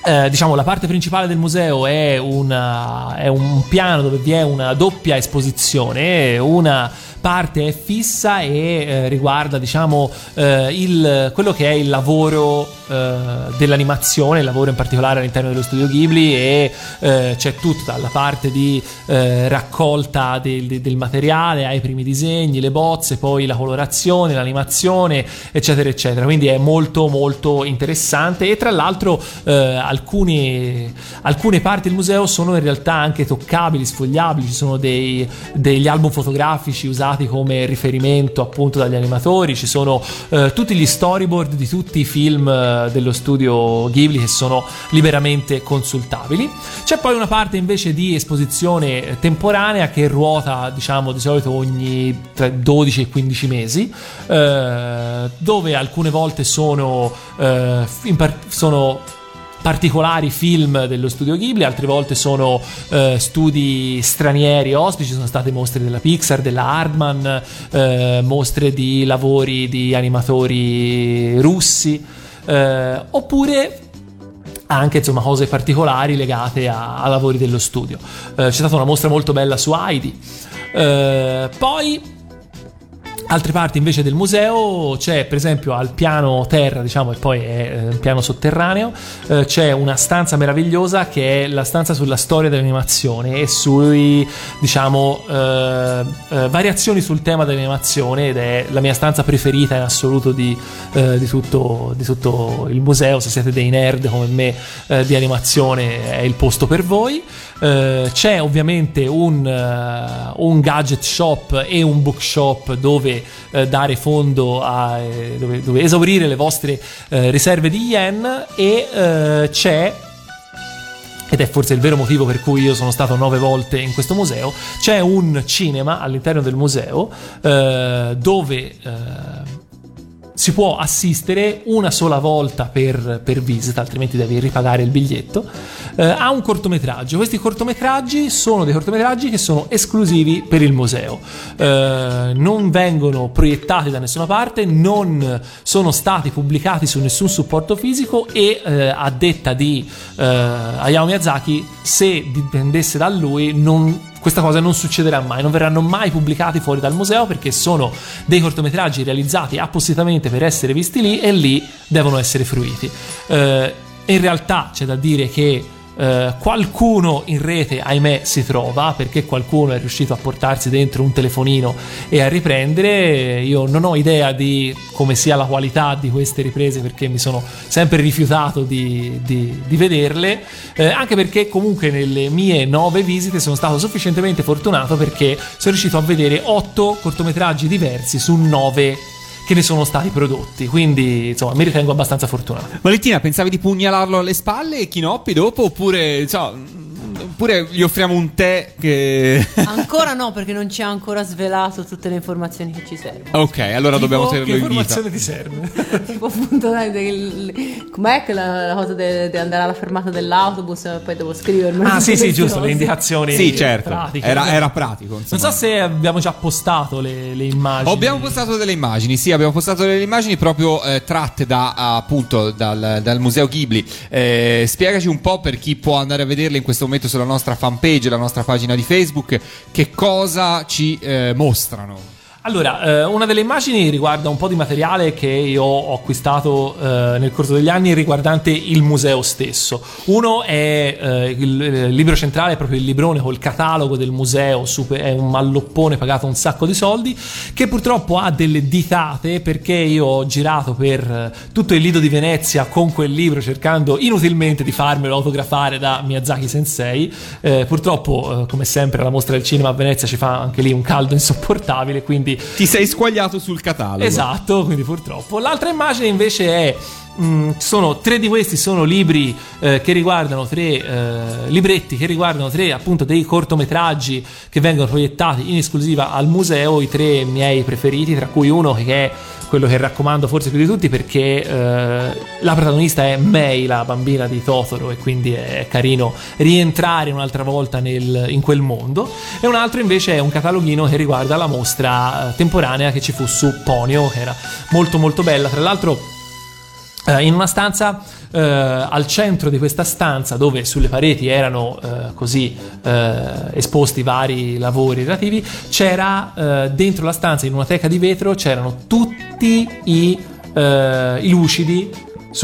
eh, diciamo la parte principale del museo è, una- è un piano dove vi è una doppia esposizione, una parte è fissa e eh, riguarda diciamo eh, il- quello che è il lavoro eh, dell'animazione, il lavoro in particolare all'interno dello studio Ghibli e eh, c'è tutto dalla parte di eh, raccolta del, del materiale ai primi disegni, le bozze, poi la colorazione, l'animazione, eccetera, eccetera. Quindi è molto, molto interessante. E tra l'altro, eh, alcuni- alcune parti del museo sono in realtà anche toccabili, sfogliabili. Ci sono dei- degli album fotografici usati come riferimento appunto dagli animatori. Ci sono eh, tutti gli storyboard di tutti i film eh, dello studio Ghibli che sono liberamente consultabili. C'è poi una parte invece di esposizione eh, temporanea che ruota, diciamo, di solito ogni tra 12 e 15 mesi, eh, dove alcune volte sono, eh, in par- sono particolari film dello studio Ghibli, altre volte sono eh, studi stranieri ospiti, sono state mostre della Pixar, della Hardman, eh, mostre di lavori di animatori russi, eh, oppure anche insomma cose particolari legate a, a lavori dello studio. Eh, c'è stata una mostra molto bella su Heidi. Eh, poi Altre parti invece del museo c'è per esempio al piano terra, diciamo, e poi è eh, un piano sotterraneo, eh, c'è una stanza meravigliosa che è la stanza sulla storia dell'animazione e sui, diciamo, eh, eh, variazioni sul tema dell'animazione ed è la mia stanza preferita in assoluto di, eh, di tutto, di tutto il museo. Se siete dei nerd come me eh, di animazione è il posto per voi. Eh, c'è ovviamente un, eh, un gadget shop e un bookshop dove eh, dare fondo a dove, dove esaurire le vostre eh, riserve di yen e c'è ed è forse il vero motivo per cui io sono stato nove volte in questo museo, c'è un cinema all'interno del museo eh, dove eh, si può assistere una sola volta per, per visita, altrimenti devi ripagare il biglietto, eh, a un cortometraggio. Questi cortometraggi sono dei cortometraggi che sono esclusivi per il museo, Eh, non vengono proiettati da nessuna parte, non sono stati pubblicati su nessun supporto fisico e eh, a detta di eh, Hayao Miyazaki, se dipendesse da lui non questa cosa non succederà mai, non verranno mai pubblicati fuori dal museo perché sono dei cortometraggi realizzati appositamente per essere visti lì e lì devono essere fruiti. Eh, in realtà c'è da dire che eh, qualcuno in rete, ahimè, si trova perché qualcuno è riuscito a portarsi dentro un telefonino e a riprendere. Io non ho idea di come sia la qualità di queste riprese perché mi sono sempre rifiutato di, di- di vederle, eh, anche perché comunque nelle mie nove visite sono stato sufficientemente fortunato perché sono riuscito a vedere otto cortometraggi diversi su nove che ne sono stati prodotti, quindi insomma mi ritengo abbastanza fortunato. Valentina, pensavi di pugnalarlo alle spalle e Chinoppi dopo? Oppure, insomma, oppure gli offriamo un tè che. Ancora no, perché non ci ha ancora svelato tutte le informazioni che ci servono. ok, allora dobbiamo Tipo, tenerlo che in vita. informazione ti serve? tipo appunto dai, del- com'è che la, la cosa di andare alla fermata dell'autobus e poi devo scrivermelo Ah, sì, sì, giusto, le indicazioni Sì, certo. pratiche. Era, era pratico. Non Insomma. so se abbiamo già postato le, le immagini. Abbiamo postato delle immagini, sì, abbiamo postato delle immagini proprio eh, tratte da appunto dal, dal Museo Ghibli. Eh, spiegaci un po' per chi può andare a vederle in questo momento sulla nostra fanpage, la nostra pagina di Facebook, che cosa ci eh, mostrano. Allora, eh, una delle immagini riguarda un po' di materiale che io ho acquistato eh, nel corso degli anni riguardante il museo stesso. Uno è eh, il, il libro centrale, proprio il librone col catalogo del museo, super- è un malloppone pagato un sacco di soldi, che purtroppo ha delle ditate perché io ho girato per eh, tutto il Lido di Venezia con quel libro cercando inutilmente di farmelo autografare da Miyazaki Sensei. Eh, purtroppo, eh, come sempre, alla mostra del cinema a Venezia ci fa anche lì un caldo insopportabile, quindi Ti sei squagliato sul catalogo. Esatto, quindi purtroppo. L'altra immagine invece è. Mm, sono tre di questi sono libri eh, che riguardano tre eh, libretti che riguardano tre appunto dei cortometraggi che vengono proiettati in esclusiva al museo i tre miei preferiti tra cui uno che è quello che raccomando forse più di tutti perché eh, la protagonista è Mei la bambina di Totoro e quindi è carino rientrare un'altra volta nel- in quel mondo. E un altro invece è un cataloghino che riguarda la mostra eh, temporanea che ci fu su Ponio che era molto molto bella. Tra l'altro in una stanza eh, al centro di questa stanza dove sulle pareti erano eh, così eh, esposti vari lavori relativi c'era eh, dentro la stanza in una teca di vetro c'erano tutti i, eh, i lucidi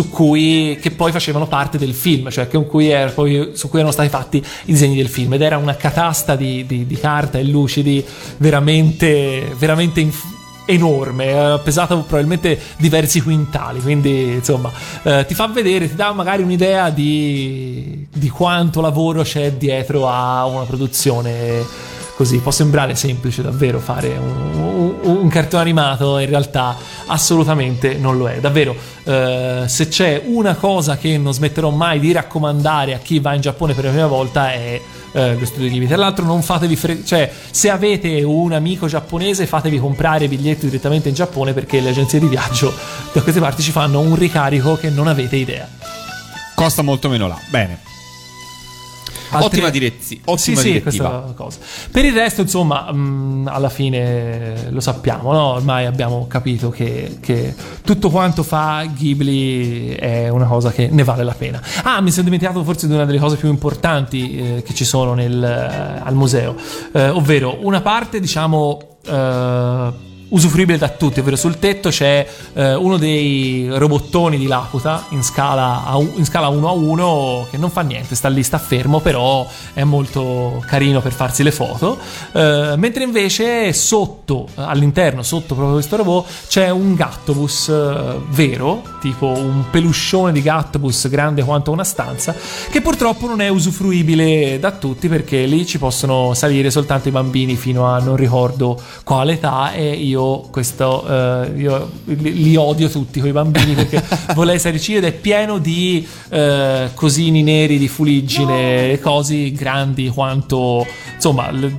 cui che poi facevano parte del film, cioè cui era poi- su cui erano stati fatti i disegni del film. Ed era una catasta di, di- di carta e lucidi veramente, veramente inf- enorme, eh, pesato probabilmente diversi quintali, quindi insomma eh, ti fa vedere, ti dà magari un'idea di, di quanto lavoro c'è dietro a una produzione così. Può sembrare semplice davvero fare un, un- un cartone animato, in realtà assolutamente non lo è. Davvero, eh, se c'è una cosa che non smetterò mai di raccomandare a chi va in Giappone per la prima volta è eh, lo studio Ghibli. Tra l'altro, non fatevi fre- cioè, se avete un amico giapponese, fatevi comprare biglietti direttamente in Giappone perché le agenzie di viaggio da queste parti ci fanno un ricarico che non avete idea. Costa molto meno là. Bene. Altre- Ottima direzzi- ottima sì, sì, direttiva. cosa. Per il resto, insomma, mh, alla fine lo sappiamo, no? Ormai abbiamo capito che, che tutto quanto fa Ghibli è una cosa che ne vale la pena. Ah, mi sono dimenticato forse di una delle cose più importanti eh, che ci sono nel, eh, al museo, eh, ovvero una parte, diciamo. eh, usufruibile da tutti, ovvero sul tetto c'è eh, uno dei robottoni di Laputa in scala, a, in scala 1 a 1 che non fa niente, sta lì, sta fermo, però è molto carino per farsi le foto. Eh, mentre invece sotto, all'interno, sotto proprio questo robot, c'è un gattobus eh, vero, tipo un peluscione di gattobus grande quanto una stanza, che purtroppo non è usufruibile da tutti perché lì ci possono salire soltanto i bambini fino a non ricordo quale età e io questo eh, io li, li odio tutti quei bambini perché vorrei salirci ed è pieno di eh, cosini neri di fuliggine e cosi grandi quanto insomma l-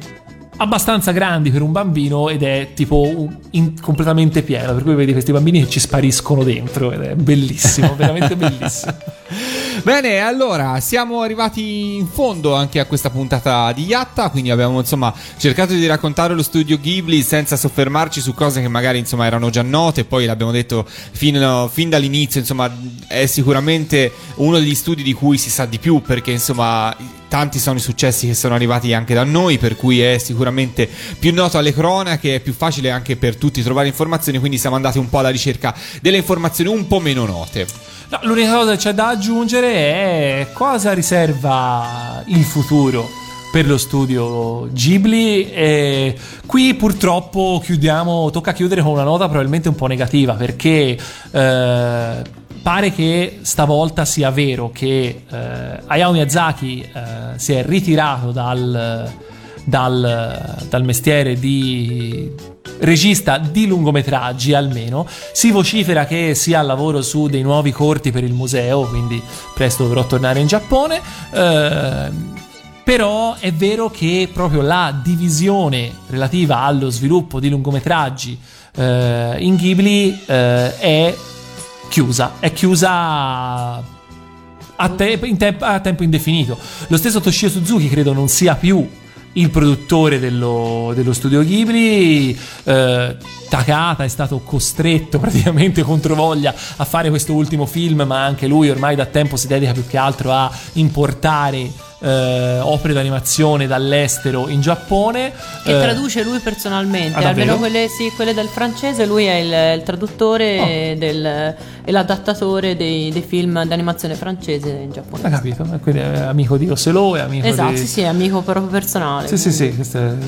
abbastanza grandi per un bambino ed è tipo in- completamente pieno. Per cui vedi questi bambini che ci spariscono dentro ed è bellissimo veramente bellissimo Bene, allora siamo arrivati in fondo anche a questa puntata di Yatta, quindi abbiamo insomma cercato di raccontare lo studio Ghibli senza soffermarci su cose che magari insomma erano già note, poi l'abbiamo detto fin, fin dall'inizio, insomma è sicuramente uno degli studi di cui si sa di più perché insomma tanti sono i successi che sono arrivati anche da noi, per cui è sicuramente più noto alle cronache, è più facile anche per tutti trovare informazioni, quindi siamo andati un po' alla ricerca delle informazioni un po' meno note. No, l'unica cosa che c'è da aggiungere è cosa riserva il futuro per lo studio Ghibli. E qui purtroppo chiudiamo, tocca chiudere con una nota probabilmente un po' negativa perché eh, pare che stavolta sia vero che eh, Hayao Miyazaki eh, si è ritirato dal, dal, dal mestiere di regista di lungometraggi almeno. Si vocifera che sia al lavoro su dei nuovi corti per il museo, quindi presto dovrò tornare in Giappone. Eh, però è vero che proprio la divisione relativa allo sviluppo di lungometraggi eh, in Ghibli eh, è chiusa, è chiusa a, te- te- a tempo indefinito. Lo stesso Toshio Suzuki credo non sia più il produttore dello, dello studio Ghibli. Eh, Takata è stato costretto praticamente contro voglia a fare questo ultimo film, ma anche lui ormai da tempo si dedica più che altro a importare eh, opere d'animazione dall'estero in Giappone. Che Eh, traduce lui personalmente, ah, almeno quelle, sì, quelle del francese, lui è il, il traduttore Oh. e, del- e l'adattatore dei, dei film d'animazione francese in Giappone. capito? Eh, Quindi è amico di Oselo, è amico Esatto, di... sì, sì, è amico proprio personale. Sì, sì, sì,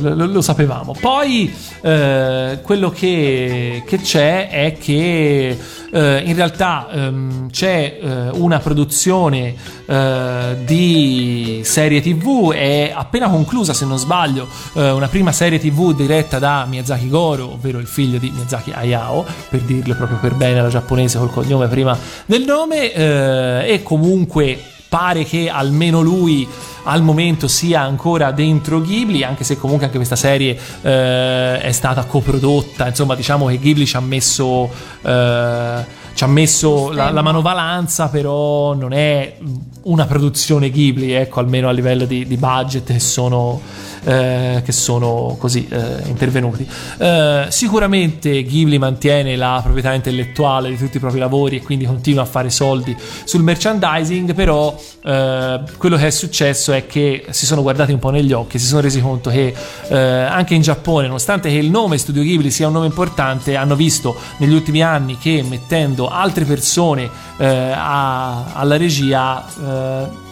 lo, lo- lo sapevamo. Poi eh, quello che, che c'è è che eh, in realtà ehm, c'è eh, una produzione eh, di serie TV, è appena conclusa se non sbaglio, eh, una prima serie TV diretta da Miyazaki Goro, ovvero il figlio di Miyazaki Hayao, per dirlo proprio per bene alla giapponese col cognome prima del nome, eh, e comunque pare che almeno lui al momento sia ancora dentro Ghibli, anche se comunque anche questa serie eh, è stata coprodotta, insomma diciamo che Ghibli ci ha messo, eh, ci ha messo la, la manovalanza, però non è una produzione Ghibli, ecco, almeno a livello di, di budget sono, eh, che sono così eh, intervenuti. Eh, sicuramente Ghibli mantiene la proprietà intellettuale di tutti i propri lavori e quindi continua a fare soldi sul merchandising, però eh, quello che è successo è che si sono guardati un po' negli occhi, si sono resi conto che eh, anche in Giappone, nonostante che il nome Studio Ghibli sia un nome importante, hanno visto negli ultimi anni che mettendo altre persone alla regia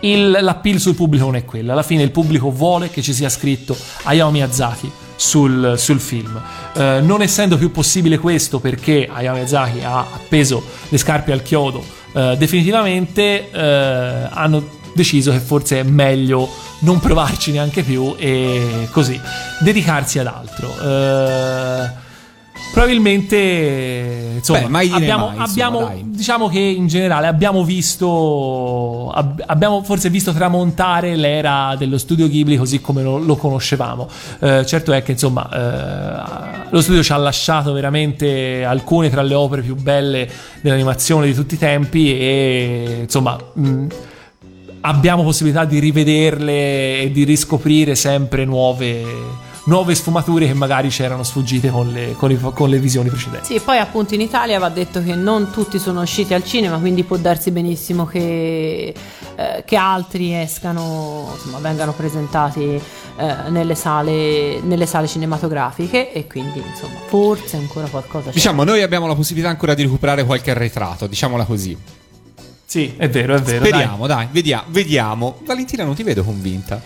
il, l'appeal sul pubblico non è quello. Alla fine il pubblico vuole che ci sia scritto Hayao Miyazaki sul, sul film. Eh, non essendo più possibile questo perché Hayao Miyazaki ha appeso le scarpe al chiodo eh, definitivamente, eh, hanno deciso che forse è meglio non provarci neanche più e così dedicarsi ad altro. Probabilmente, insomma, Beh, mai abbiamo, mai, insomma, abbiamo- dai. diciamo che in generale abbiamo visto, ab- abbiamo forse visto tramontare l'era dello studio Ghibli così come lo, lo conoscevamo. Eh, certo è che insomma eh, lo studio ci ha lasciato veramente alcune tra le opere più belle dell'animazione di tutti i tempi e insomma. mh, abbiamo possibilità di rivederle e di riscoprire sempre nuove, nuove sfumature che magari c'erano sfuggite con le, con i- con le visioni precedenti. Sì, poi appunto in Italia va detto che non tutti sono usciti al cinema, quindi può darsi benissimo che, eh, che altri escano, insomma, vengano presentati eh, nelle, sale, nelle sale cinematografiche e quindi insomma forse ancora qualcosa c'è. Diciamo, noi abbiamo la possibilità ancora di recuperare qualche arretrato, diciamola così. Sì, è vero, è vero. Speriamo, dai, vediamo, vediamo. Valentina, non ti vedo convinta.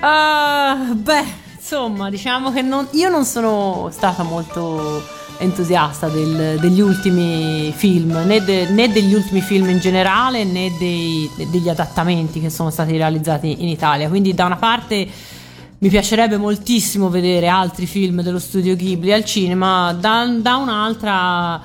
Ah, beh, insomma, diciamo che non- io non sono stata molto entusiasta del- degli ultimi film, né, de- né degli ultimi film in generale, né dei- degli adattamenti che sono stati realizzati in Italia. Quindi, da una parte. Mi piacerebbe moltissimo vedere altri film dello studio Ghibli al cinema, da, da un'altra,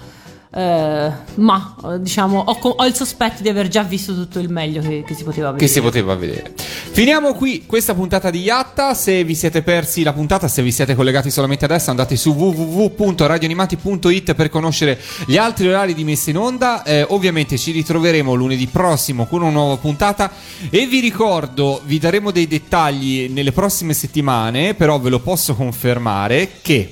eh, ma diciamo, ho, ho il sospetto di aver già visto tutto il meglio che, che si poteva vedere. Che si poteva vedere. Finiamo qui questa puntata di Yatta. Se vi siete persi la puntata, se vi siete collegati solamente adesso, andate su www.radioanimati.it per conoscere gli altri orari di messa in onda. Eh, ovviamente ci ritroveremo lunedì prossimo con una nuova puntata. E vi ricordo, vi daremo dei dettagli nelle prossime settimane, però ve lo posso confermare che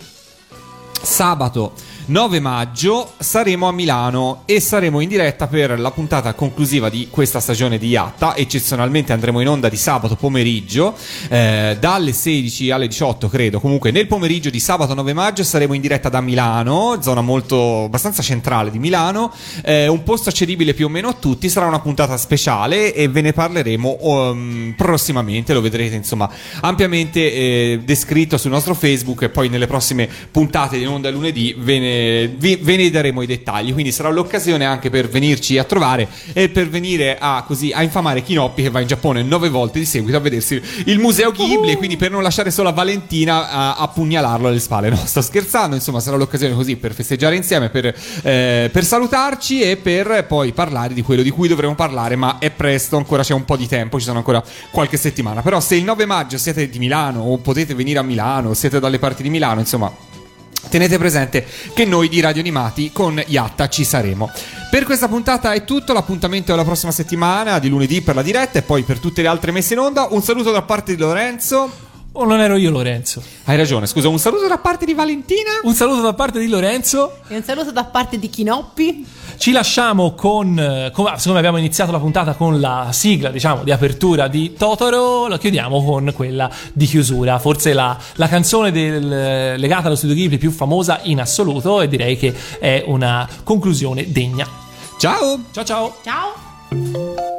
sabato 9 maggio saremo a Milano e saremo in diretta per la puntata conclusiva di questa stagione di Yatta. Eccezionalmente andremo in onda di sabato pomeriggio, eh, dalle 16 alle 18 credo. Comunque nel pomeriggio di sabato 9 maggio saremo in diretta da Milano, zona molto abbastanza centrale di Milano, eh, un posto accedibile più o meno a tutti. Sarà una puntata speciale e ve ne parleremo um, prossimamente. Lo vedrete insomma ampiamente eh, descritto sul nostro Facebook e poi nelle prossime puntate di onda lunedì ve ne vi- ve ne daremo i dettagli. Quindi sarà l'occasione anche per venirci a trovare e per venire a, così, a infamare Kinoppi che va in Giappone nove volte di seguito a vedersi il museo Ghibli. E quindi per non lasciare solo a Valentina a, a pugnalarlo alle spalle. No, sto scherzando. Insomma, sarà l'occasione così per festeggiare insieme, per, eh, per salutarci e per poi parlare di quello di cui dovremo parlare. Ma è presto, ancora c'è un po' di tempo, ci sono ancora qualche settimana. Però se il 9 maggio siete di Milano o potete venire a Milano, siete dalle parti di Milano, insomma Tenete presente che noi di Radio Animati con Yatta ci saremo. Per questa puntata è tutto, l'appuntamento è la prossima settimana, di lunedì per la diretta e poi per tutte le altre messe in onda. Un saluto da parte di Lorenzo. O non ero io Lorenzo? Hai ragione, scusa, un saluto da parte di Valentina. Un saluto da parte di Lorenzo. E un saluto da parte di Chinoppi. Ci lasciamo con, eh, con siccome abbiamo iniziato la puntata con la sigla, diciamo, di apertura di Totoro, la chiudiamo con quella di chiusura. Forse la, la canzone del, legata allo studio Ghibli più famosa in assoluto e direi che è una conclusione degna. Ciao! Ciao ciao! Ciao!「